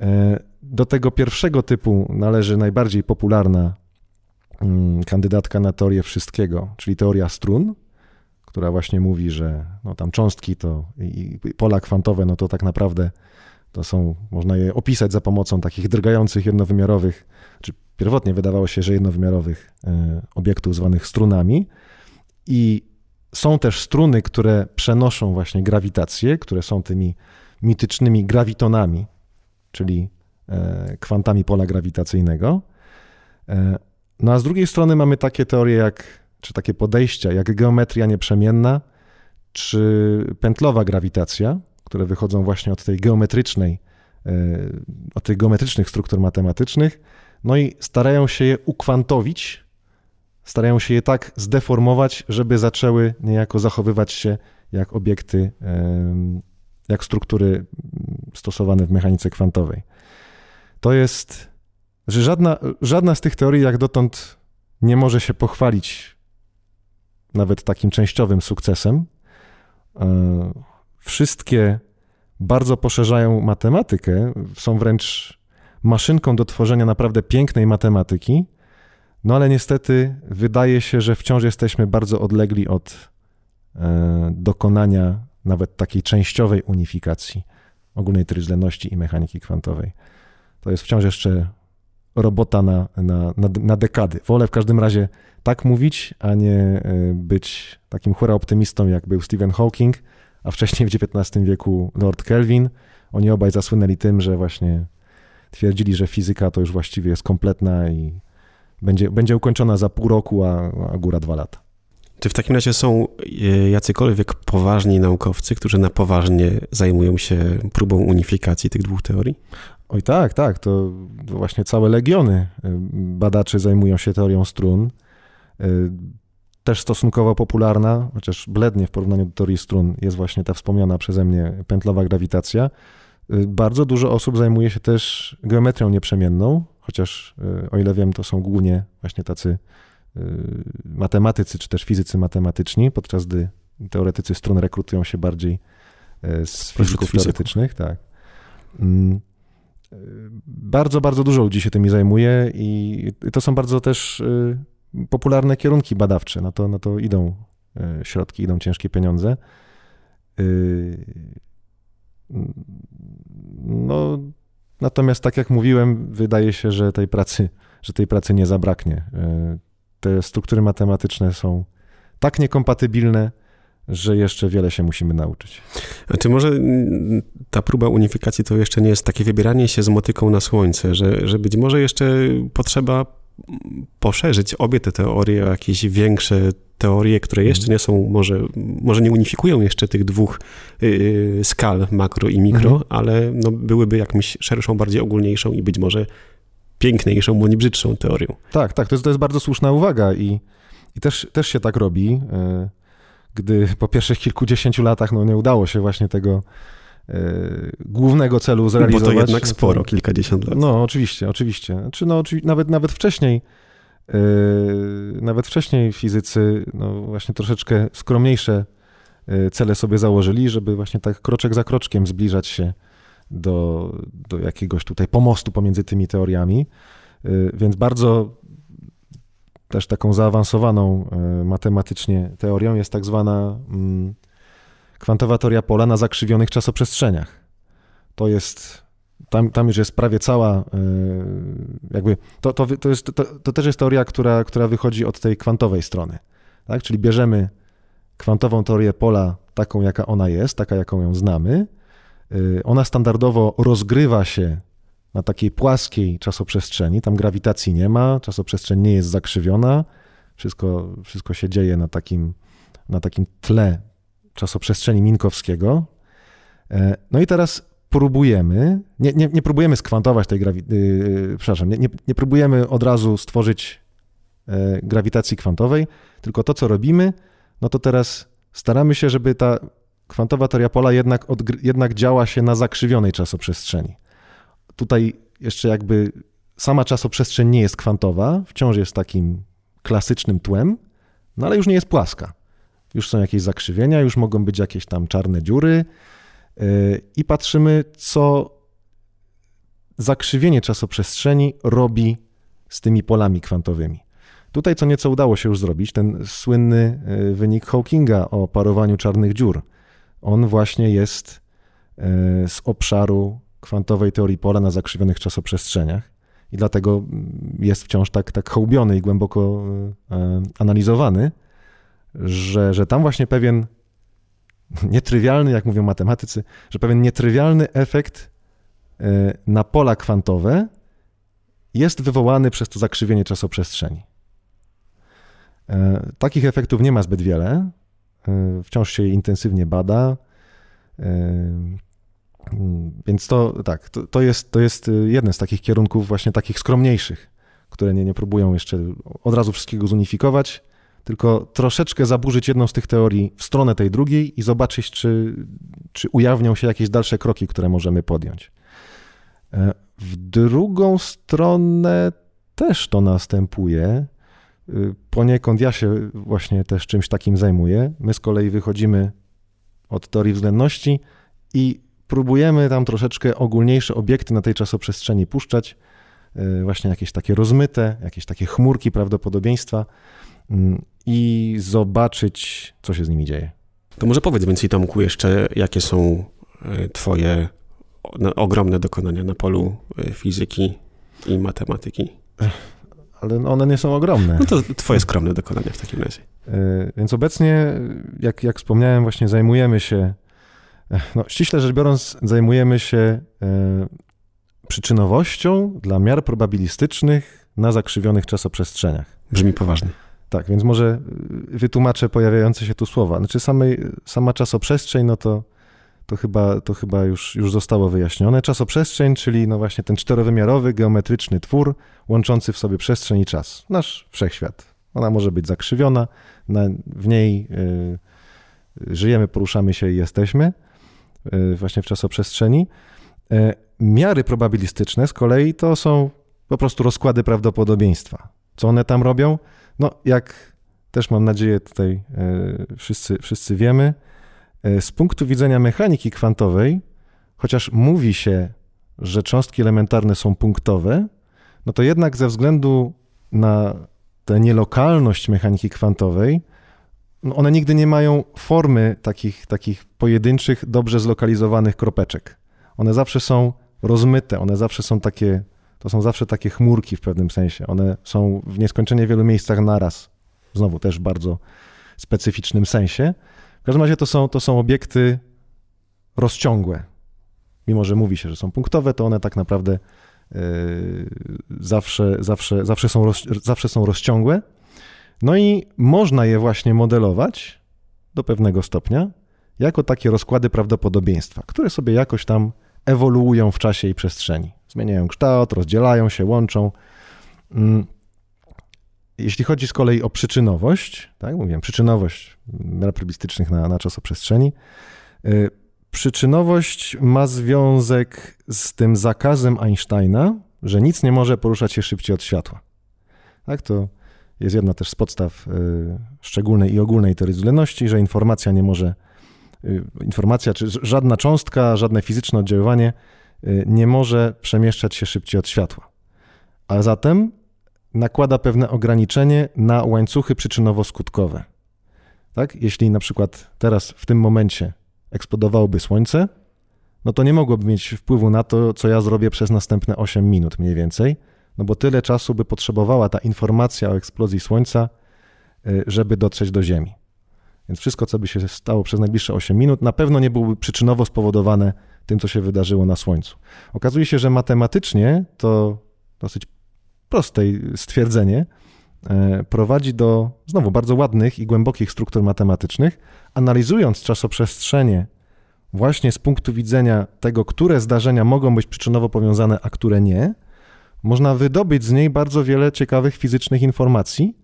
E, do tego pierwszego typu należy najbardziej popularna mm, kandydatka na teorię wszystkiego, czyli teoria strun, która właśnie mówi, że no tam cząstki to i pola kwantowe, no to tak naprawdę to są, można je opisać za pomocą takich drgających jednowymiarowych, czy pierwotnie wydawało się, że jednowymiarowych e, obiektów zwanych strunami. I są też struny, które przenoszą właśnie grawitację, które są tymi mitycznymi gravitonami, czyli e, kwantami pola grawitacyjnego. E, no a z drugiej strony mamy takie teorie jak, czy takie podejścia jak geometria nieprzemienna, czy pętlowa grawitacja, które wychodzą właśnie od tej geometrycznej, od tych geometrycznych struktur matematycznych, no i starają się je ukwantowić, starają się je tak zdeformować, żeby zaczęły niejako zachowywać się jak obiekty, jak struktury stosowane w mechanice kwantowej. To jest, że żadna, żadna z tych teorii jak dotąd nie może się pochwalić nawet takim częściowym sukcesem. E, wszystkie bardzo poszerzają matematykę, są wręcz maszynką do tworzenia naprawdę pięknej matematyki, no ale niestety wydaje się, że wciąż jesteśmy bardzo odlegli od e, dokonania nawet takiej częściowej unifikacji ogólnej teorii względności i mechaniki kwantowej. To jest wciąż jeszcze robota na, na, na, na dekady. Wolę w każdym razie tak mówić, a nie e, być takim hura optymistą, jak był Stephen Hawking, a wcześniej w XIX wieku Lord Kelvin. Oni obaj zasłynęli tym, że właśnie twierdzili, że fizyka to już właściwie jest kompletna i będzie, będzie ukończona za pół roku, a, a góra dwa lata. Czy w takim razie są e, jacykolwiek poważni naukowcy, którzy na poważnie zajmują się próbą unifikacji tych dwóch teorii? Oj tak, tak, to właśnie całe legiony e, badaczy zajmują się teorią strun. E, też stosunkowo popularna, chociaż blednie w porównaniu do teorii strun, jest właśnie ta wspomniana przeze mnie pętlowa grawitacja. Y, bardzo dużo osób zajmuje się też geometrią nieprzemienną, chociaż y, o ile wiem, to są głównie właśnie tacy y, matematycy czy też fizycy matematyczni, podczas gdy teoretycy strun rekrutują się bardziej z fizyków teoretycznych. Tak. Mm, bardzo, bardzo dużo ludzi się tymi zajmuje i to są bardzo też popularne kierunki badawcze. Na to, na to idą środki, idą ciężkie pieniądze. No, natomiast tak jak mówiłem, wydaje się, że tej pracy, że tej pracy nie zabraknie. Te struktury matematyczne są tak niekompatybilne, że jeszcze wiele się musimy nauczyć. A czy może ta próba unifikacji to jeszcze nie jest takie wybieranie się z motyką na słońce, że, że być może jeszcze potrzeba poszerzyć obie te teorie o jakieś większe teorie, które jeszcze mhm. nie są, może, może nie unifikują jeszcze tych dwóch yy, skal, makro i mikro, mhm. ale no, byłyby jakąś szerszą, bardziej ogólniejszą i być może piękniejszą, bo nie brzydszą teorią. Tak, tak, to jest, to jest bardzo słuszna uwaga i, i też, też się tak robi, yy, gdy po pierwszych kilkudziesięciu latach no, nie udało się właśnie tego E, głównego celu zrealizować. Bo to jednak sporo, kilkadziesiąt lat. No, oczywiście, oczywiście. Czy no, nawet, nawet wcześniej, yy, nawet wcześniej fizycy no, właśnie troszeczkę skromniejsze e, cele sobie założyli, żeby właśnie tak kroczek za kroczkiem zbliżać się do, do jakiegoś tutaj pomostu pomiędzy tymi teoriami. Więc bardzo też taką zaawansowaną matematycznie teorią jest tak zwana mm, kwantowa teoria pola na zakrzywionych czasoprzestrzeniach. To jest tam, tam już jest prawie cała, e, jakby, to, to, to, jest, to, to też jest teoria, która, która wychodzi od tej kwantowej strony, tak? Czyli bierzemy kwantową teorię pola taką, jaka ona jest, taka, jaką ją znamy. E, ona standardowo rozgrywa się na takiej płaskiej czasoprzestrzeni, tam grawitacji nie ma, czasoprzestrzeń nie jest zakrzywiona, wszystko, wszystko się dzieje na takim, na takim tle czasoprzestrzeni Minkowskiego. E, no i teraz próbujemy, nie, nie, nie próbujemy skwantować tej grawitacji, yy, przepraszam, nie, nie, nie, próbujemy od razu stworzyć yy, grawitacji kwantowej, tylko to, co robimy, no to teraz staramy się, żeby ta kwantowa teoria pola jednak, jednak działa się na zakrzywionej czasoprzestrzeni. Tutaj jeszcze jakby sama czasoprzestrzeń nie jest kwantowa, wciąż jest takim klasycznym tłem, no ale już nie jest płaska. Już są jakieś zakrzywienia, już mogą być jakieś tam czarne dziury, i patrzymy, co zakrzywienie czasoprzestrzeni robi z tymi polami kwantowymi. Tutaj co nieco udało się już zrobić, ten słynny e, wynik Hawkinga o parowaniu czarnych dziur. On właśnie jest e, z obszaru kwantowej teorii pola na zakrzywionych czasoprzestrzeniach i dlatego jest wciąż tak, tak hołbiony i głęboko e, analizowany, że, że tam właśnie pewien nietrywialny, jak mówią matematycy, że pewien nietrywialny efekt e, na pola kwantowe jest wywołany przez to zakrzywienie czasoprzestrzeni. E, takich efektów nie ma zbyt wiele. Wciąż się je intensywnie bada. Więc to tak, to, to, jest, to jest jeden z takich kierunków, właśnie takich skromniejszych, które nie, nie próbują jeszcze od razu wszystkiego zunifikować, tylko troszeczkę zaburzyć jedną z tych teorii w stronę tej drugiej i zobaczyć, czy, czy ujawnią się jakieś dalsze kroki, które możemy podjąć. E, w drugą stronę też to następuje. E, poniekąd ja się właśnie też czymś takim zajmuję. My z kolei wychodzimy od teorii względności i próbujemy tam troszeczkę ogólniejsze obiekty na tej czasoprzestrzeni puszczać, e, właśnie jakieś takie rozmyte, jakieś takie chmurki prawdopodobieństwa mm, i zobaczyć, co się z nimi dzieje. To może powiedz więcej, Tomku, jeszcze jakie są e, Twoje ogromne dokonania na polu e, fizyki i matematyki? Ale one nie są ogromne. No to Twoje skromne dokonania w takim razie. Więc obecnie, jak, jak wspomniałem, właśnie zajmujemy się, no, ściśle rzecz biorąc, zajmujemy się przyczynowością dla miar probabilistycznych na zakrzywionych czasoprzestrzeniach. Brzmi poważnie. Tak, więc może wytłumaczę pojawiające się tu słowa. Znaczy samej, sama czasoprzestrzeń, no to, to chyba, to chyba już, już zostało wyjaśnione. Czasoprzestrzeń, czyli no właśnie ten czterowymiarowy, geometryczny twór łączący w sobie przestrzeń i czas. Nasz wszechświat. Ona może być zakrzywiona, na, w niej y, żyjemy, poruszamy się i jesteśmy właśnie w czasoprzestrzeni. Y, miary probabilistyczne z kolei to są po prostu rozkłady prawdopodobieństwa. Co one tam robią? No, jak też mam nadzieję tutaj e, wszyscy, wszyscy wiemy, z punktu widzenia mechaniki kwantowej, chociaż mówi się, że cząstki elementarne są punktowe, no to jednak ze względu na tę nielokalność mechaniki kwantowej, no one nigdy nie mają formy takich, takich pojedynczych, dobrze zlokalizowanych kropeczek. One zawsze są rozmyte, one zawsze są takie to są zawsze takie chmurki w pewnym sensie. One są w nieskończenie wielu miejscach naraz. Znowu też w bardzo specyficznym sensie. W każdym razie to są, to są obiekty rozciągłe. Mimo, że mówi się, że są punktowe, to one tak naprawdę yy, zawsze, zawsze, zawsze, są roz, zawsze są rozciągłe. No i można je właśnie modelować do pewnego stopnia jako takie rozkłady prawdopodobieństwa, które sobie jakoś tam ewoluują w czasie i przestrzeni. Zmieniają kształt, rozdzielają się, łączą. Mm. Jeśli chodzi z kolei o przyczynowość, tak, mówiłem, przyczynowość relativistycznych na, na czasoprzestrzeni, yy, przyczynowość ma związek z tym zakazem Einsteina, że nic nie może poruszać się szybciej od światła. Tak, to jest jedna też z podstaw yy, szczególnej i ogólnej teorii względności, że informacja nie może Y, informacja, czy żadna cząstka, żadne fizyczne oddziaływanie y, nie może przemieszczać się szybciej od światła. a zatem nakłada pewne ograniczenie na łańcuchy przyczynowo-skutkowe. Tak? Jeśli na przykład teraz w tym momencie eksplodowałoby Słońce, no to nie mogłoby mieć wpływu na to, co ja zrobię przez następne 8 minut mniej więcej, no bo tyle czasu by potrzebowała ta informacja o eksplozji Słońca, y, żeby dotrzeć do Ziemi. Więc wszystko, co by się stało przez najbliższe 8 minut, na pewno nie byłoby przyczynowo spowodowane tym, co się wydarzyło na Słońcu. Okazuje się, że matematycznie to dosyć proste stwierdzenie e, prowadzi do znowu bardzo ładnych i głębokich struktur matematycznych. Analizując czasoprzestrzenie właśnie z punktu widzenia tego, które zdarzenia mogą być przyczynowo powiązane, a które nie, można wydobyć z niej bardzo wiele ciekawych fizycznych informacji,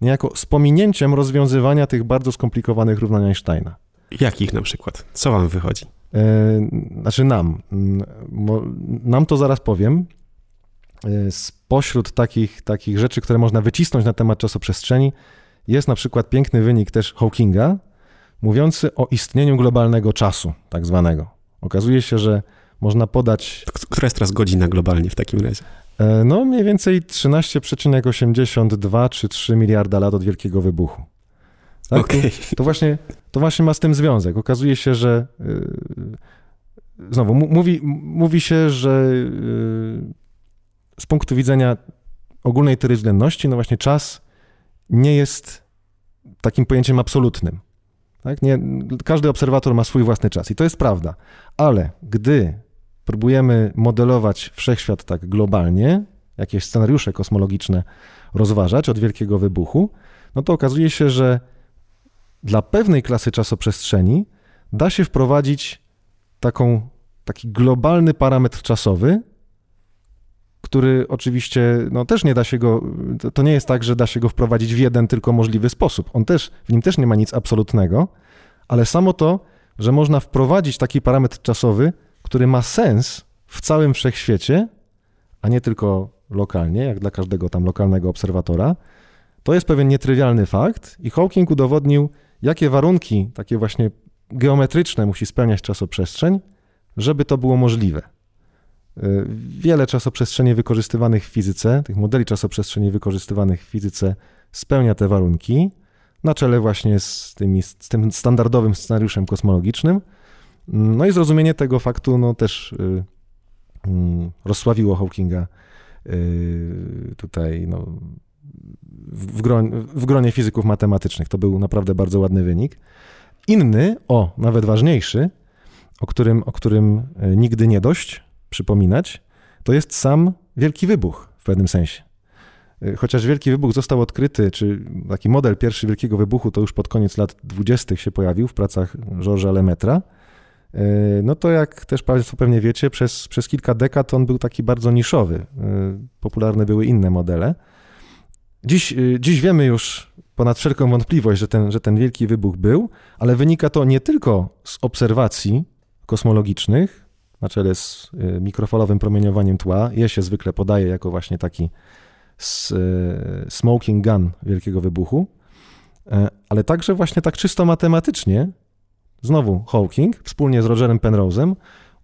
niejako z pominięciem rozwiązywania tych bardzo skomplikowanych równań Einsteina. Jakich na przykład? Co wam wychodzi? E, znaczy nam. Nam to zaraz powiem. E, spośród takich, takich rzeczy, które można wycisnąć na temat czasoprzestrzeni, jest na przykład piękny wynik też Hawkinga, mówiący o istnieniu globalnego czasu, tak zwanego. Okazuje się, że można podać. Która jest teraz godzina globalnie w takim razie? E, no, mniej więcej 13,82 czy 3 miliarda lat od Wielkiego Wybuchu. Tak? Okay. To, właśnie, to właśnie ma z tym związek. Okazuje się, że yy, znowu mówi, mówi się, że yy, z punktu widzenia ogólnej teorii względności, no właśnie czas nie jest takim pojęciem absolutnym. Tak? Nie, każdy obserwator ma swój własny czas i to jest prawda, ale gdy próbujemy modelować wszechświat tak globalnie, jakieś scenariusze kosmologiczne rozważać od wielkiego wybuchu, no to okazuje się, że dla pewnej klasy czasoprzestrzeni da się wprowadzić taką, taki globalny parametr czasowy, który oczywiście no, też nie da się go, to nie jest tak, że da się go wprowadzić w jeden tylko możliwy sposób. On też, w nim też nie ma nic absolutnego, ale samo to, że można wprowadzić taki parametr czasowy, który ma sens w całym wszechświecie, a nie tylko lokalnie, jak dla każdego tam lokalnego obserwatora, to jest pewien nietrywialny fakt i Hawking udowodnił, jakie warunki takie właśnie geometryczne musi spełniać czasoprzestrzeń, żeby to było możliwe. Y, wiele czasoprzestrzeni wykorzystywanych w fizyce, tych modeli czasoprzestrzeni wykorzystywanych w fizyce spełnia te warunki, na czele właśnie z, tymi, z tym standardowym scenariuszem kosmologicznym. No i zrozumienie tego faktu no, też y, y, rozsławiło Hawkinga y, tutaj no, w, w gronie fizyków matematycznych. To był naprawdę bardzo ładny wynik. Inny, o, nawet ważniejszy, o którym, o którym y, nigdy nie dość przypominać, to jest sam Wielki Wybuch w pewnym sensie. Y, chociaż Wielki Wybuch został odkryty, czy taki model pierwszy Wielkiego Wybuchu to już pod koniec lat 20. się pojawił w pracach Georgesa Lemaître'a, y, no to jak też Państwo pewnie wiecie, przez, przez kilka dekad on był taki bardzo niszowy. Y, popularne były inne modele. Dziś, dziś wiemy już ponad wszelką wątpliwość, że ten, że ten wielki wybuch był, ale wynika to nie tylko z obserwacji kosmologicznych, na czele z mikrofalowym promieniowaniem tła. Je się zwykle podaje jako właśnie taki e, Smoking Gun Wielkiego Wybuchu, e, ale także właśnie tak czysto matematycznie, znowu Hawking wspólnie z Rogerem Penrose'em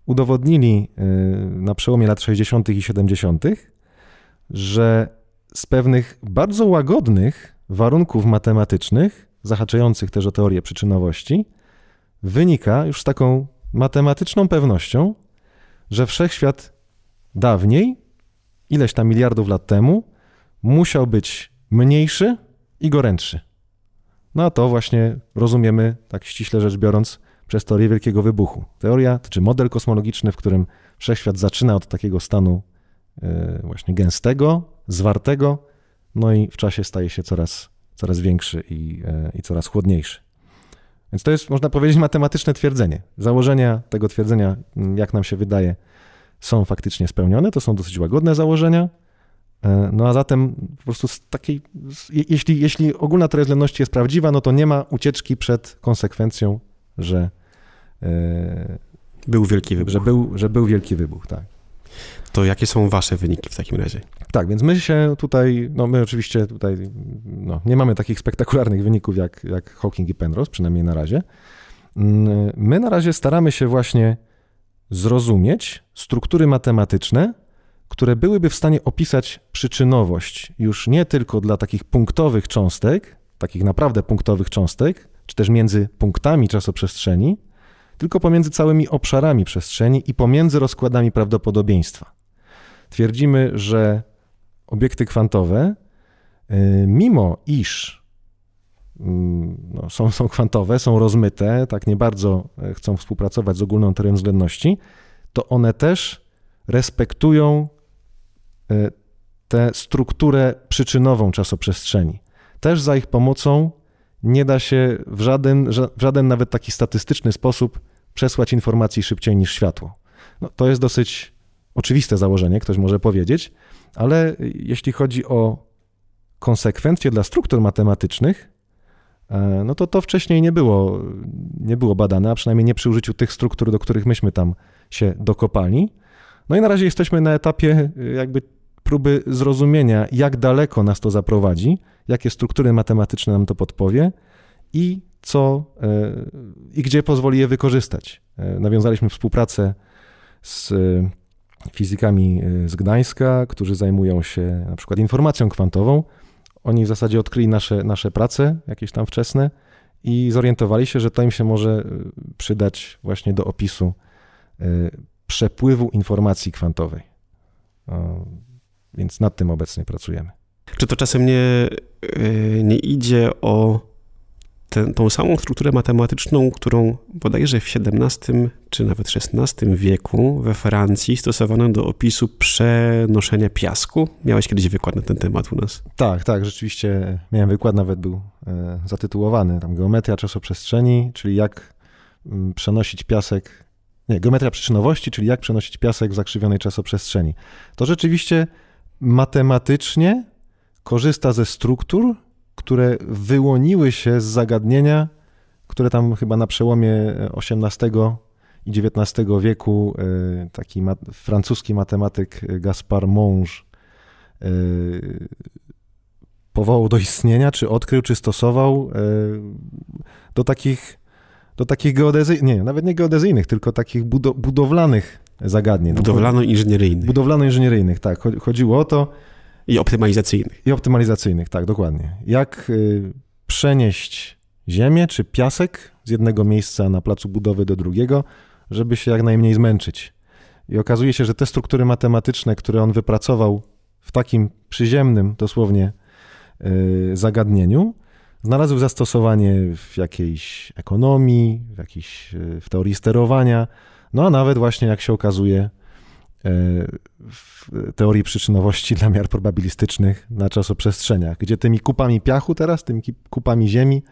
udowodnili e, na przełomie lat 60. i 70., że z pewnych bardzo łagodnych warunków matematycznych, zahaczających też o teorię przyczynowości, wynika już z taką matematyczną pewnością, że wszechświat dawniej, ileś tam miliardów lat temu, musiał być mniejszy i gorętszy. No to właśnie rozumiemy, tak ściśle rzecz biorąc, przez teorię Wielkiego Wybuchu. Teoria, czy model kosmologiczny, w którym wszechświat zaczyna od takiego stanu e, właśnie gęstego, zwartego, no i w czasie staje się coraz, coraz większy i, e, i coraz chłodniejszy. Więc to jest, można powiedzieć, matematyczne twierdzenie. Założenia tego twierdzenia, jak nam się wydaje, są faktycznie spełnione. To są dosyć łagodne założenia, no a zatem po prostu z takiej, jeśli, jeśli ogólna teoria względności jest prawdziwa, no to nie ma ucieczki przed konsekwencją, że e, był wielki wybuch. Że był, że był wielki wybuch, tak. To jakie są wasze wyniki w takim razie? Tak, więc my się tutaj, no my oczywiście tutaj no, nie mamy takich spektakularnych wyników jak, jak Hawking i Penrose, przynajmniej na razie. Mm, my na razie staramy się właśnie zrozumieć struktury matematyczne, które byłyby w stanie opisać przyczynowość już nie tylko dla takich punktowych cząstek, takich naprawdę punktowych cząstek, czy też między punktami czasoprzestrzeni, tylko pomiędzy całymi obszarami przestrzeni i pomiędzy rozkładami prawdopodobieństwa. Twierdzimy, że obiekty kwantowe, y, mimo iż mm, no, są, są kwantowe, są rozmyte, tak nie bardzo e, chcą współpracować z ogólną teorią względności, to one też respektują tę strukturę przyczynową czasoprzestrzeni. Też za ich pomocą nie da się w żaden, w żaden nawet taki statystyczny sposób przesłać informacji szybciej niż światło. No, to jest dosyć oczywiste założenie, ktoś może powiedzieć, ale jeśli chodzi o konsekwencje dla struktur matematycznych, e, no to to wcześniej nie było, nie było badane, a przynajmniej nie przy użyciu tych struktur, do których myśmy tam się dokopali. No i na razie jesteśmy na etapie e, jakby próby zrozumienia, jak daleko nas to zaprowadzi, jakie struktury matematyczne nam to podpowie i co e, i gdzie pozwoli je wykorzystać. Nawiązaliśmy współpracę z fizykami z Gdańska, którzy zajmują się na przykład informacją kwantową. Oni w zasadzie odkryli nasze, nasze prace, jakieś tam wczesne, i zorientowali się, że to im się może przydać właśnie do opisu przepływu informacji kwantowej. Więc nad tym obecnie pracujemy. Czy to czasem nie, y, nie idzie o ten, tą samą strukturę matematyczną, którą bodajże w XVII czy nawet XVI wieku we Francji stosowano do opisu przenoszenia piasku. Miałeś kiedyś wykład na ten temat u nas? Tak, tak, rzeczywiście miałem wykład, nawet był e, zatytułowany tam Geometria czasoprzestrzeni, czyli jak mm, przenosić piasek, nie, geometria przyczynowości, czyli jak przenosić piasek w zakrzywionej czasoprzestrzeni. To rzeczywiście matematycznie korzysta ze struktur, które wyłoniły się z zagadnienia, które tam chyba na przełomie XVIII i XIX wieku e, taki francuski matematyk Gaspard Monge e, powołał do istnienia, czy odkrył, czy stosował e, do takich, do takich geodezyjnych, nie, nawet nie geodezyjnych, tylko takich budowlanych zagadnień. No, budowlano-inżynieryjnych. Budowlano-inżynieryjnych, tak. Chodziło o to, i optymalizacyjnych. I optymalizacyjnych, tak, dokładnie. Jak y, przenieść ziemię czy piasek z jednego miejsca na placu budowy do drugiego, żeby się jak najmniej zmęczyć. I okazuje się, że te struktury matematyczne, które on wypracował w takim przyziemnym dosłownie y, zagadnieniu, znalazły zastosowanie w jakiejś ekonomii, w, jakiejś, y, w teorii sterowania, no a nawet właśnie, jak się okazuje, w teorii przyczynowości dla miar probabilistycznych na czasoprzestrzeniach, gdzie tymi kupami piachu teraz, tymi kupami ziemi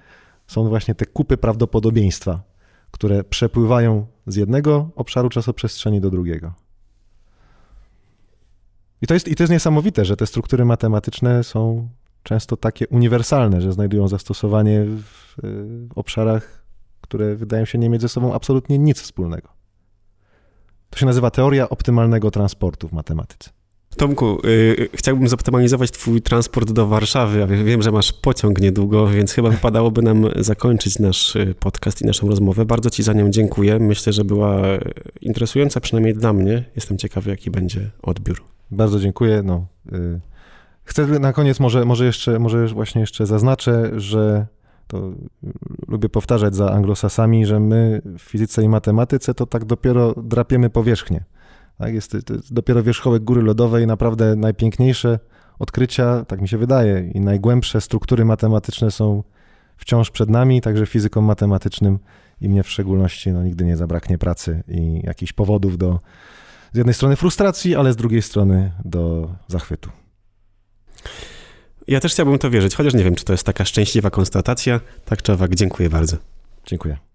są właśnie te kupy prawdopodobieństwa, które przepływają z jednego obszaru czasoprzestrzeni do drugiego. I to, jest, I to jest niesamowite, że te struktury matematyczne są często takie uniwersalne, że znajdują zastosowanie w, w obszarach, które wydają się nie mieć ze sobą absolutnie nic wspólnego. To się nazywa teoria optymalnego transportu w matematyce. Tomku, yy, chciałbym zoptymalizować Twój transport do Warszawy, a wiem, że masz pociąg niedługo, więc chyba wypadałoby nam zakończyć nasz y, podcast i naszą rozmowę. Bardzo Ci za nią dziękuję. Myślę, że była interesująca, przynajmniej dla mnie. Jestem ciekawy, jaki będzie odbiór. Bardzo dziękuję. No, yy, chcę na koniec może, może, jeszcze, może właśnie jeszcze zaznaczę, że to lubię powtarzać za anglosasami, że my w fizyce i matematyce to tak dopiero drapiemy powierzchnię. Tak? Jest, jest dopiero wierzchołek góry lodowej, naprawdę najpiękniejsze odkrycia, tak mi się wydaje, i najgłębsze struktury matematyczne są wciąż przed nami, także fizykom matematycznym i mnie w szczególności no, nigdy nie zabraknie pracy i jakichś powodów do z jednej strony frustracji, ale z drugiej strony do zachwytu. Ja też chciałbym to wierzyć, chociaż nie wiem, czy to jest taka szczęśliwa konstatacja. Tak czy owak, dziękuję bardzo. Dziękuję.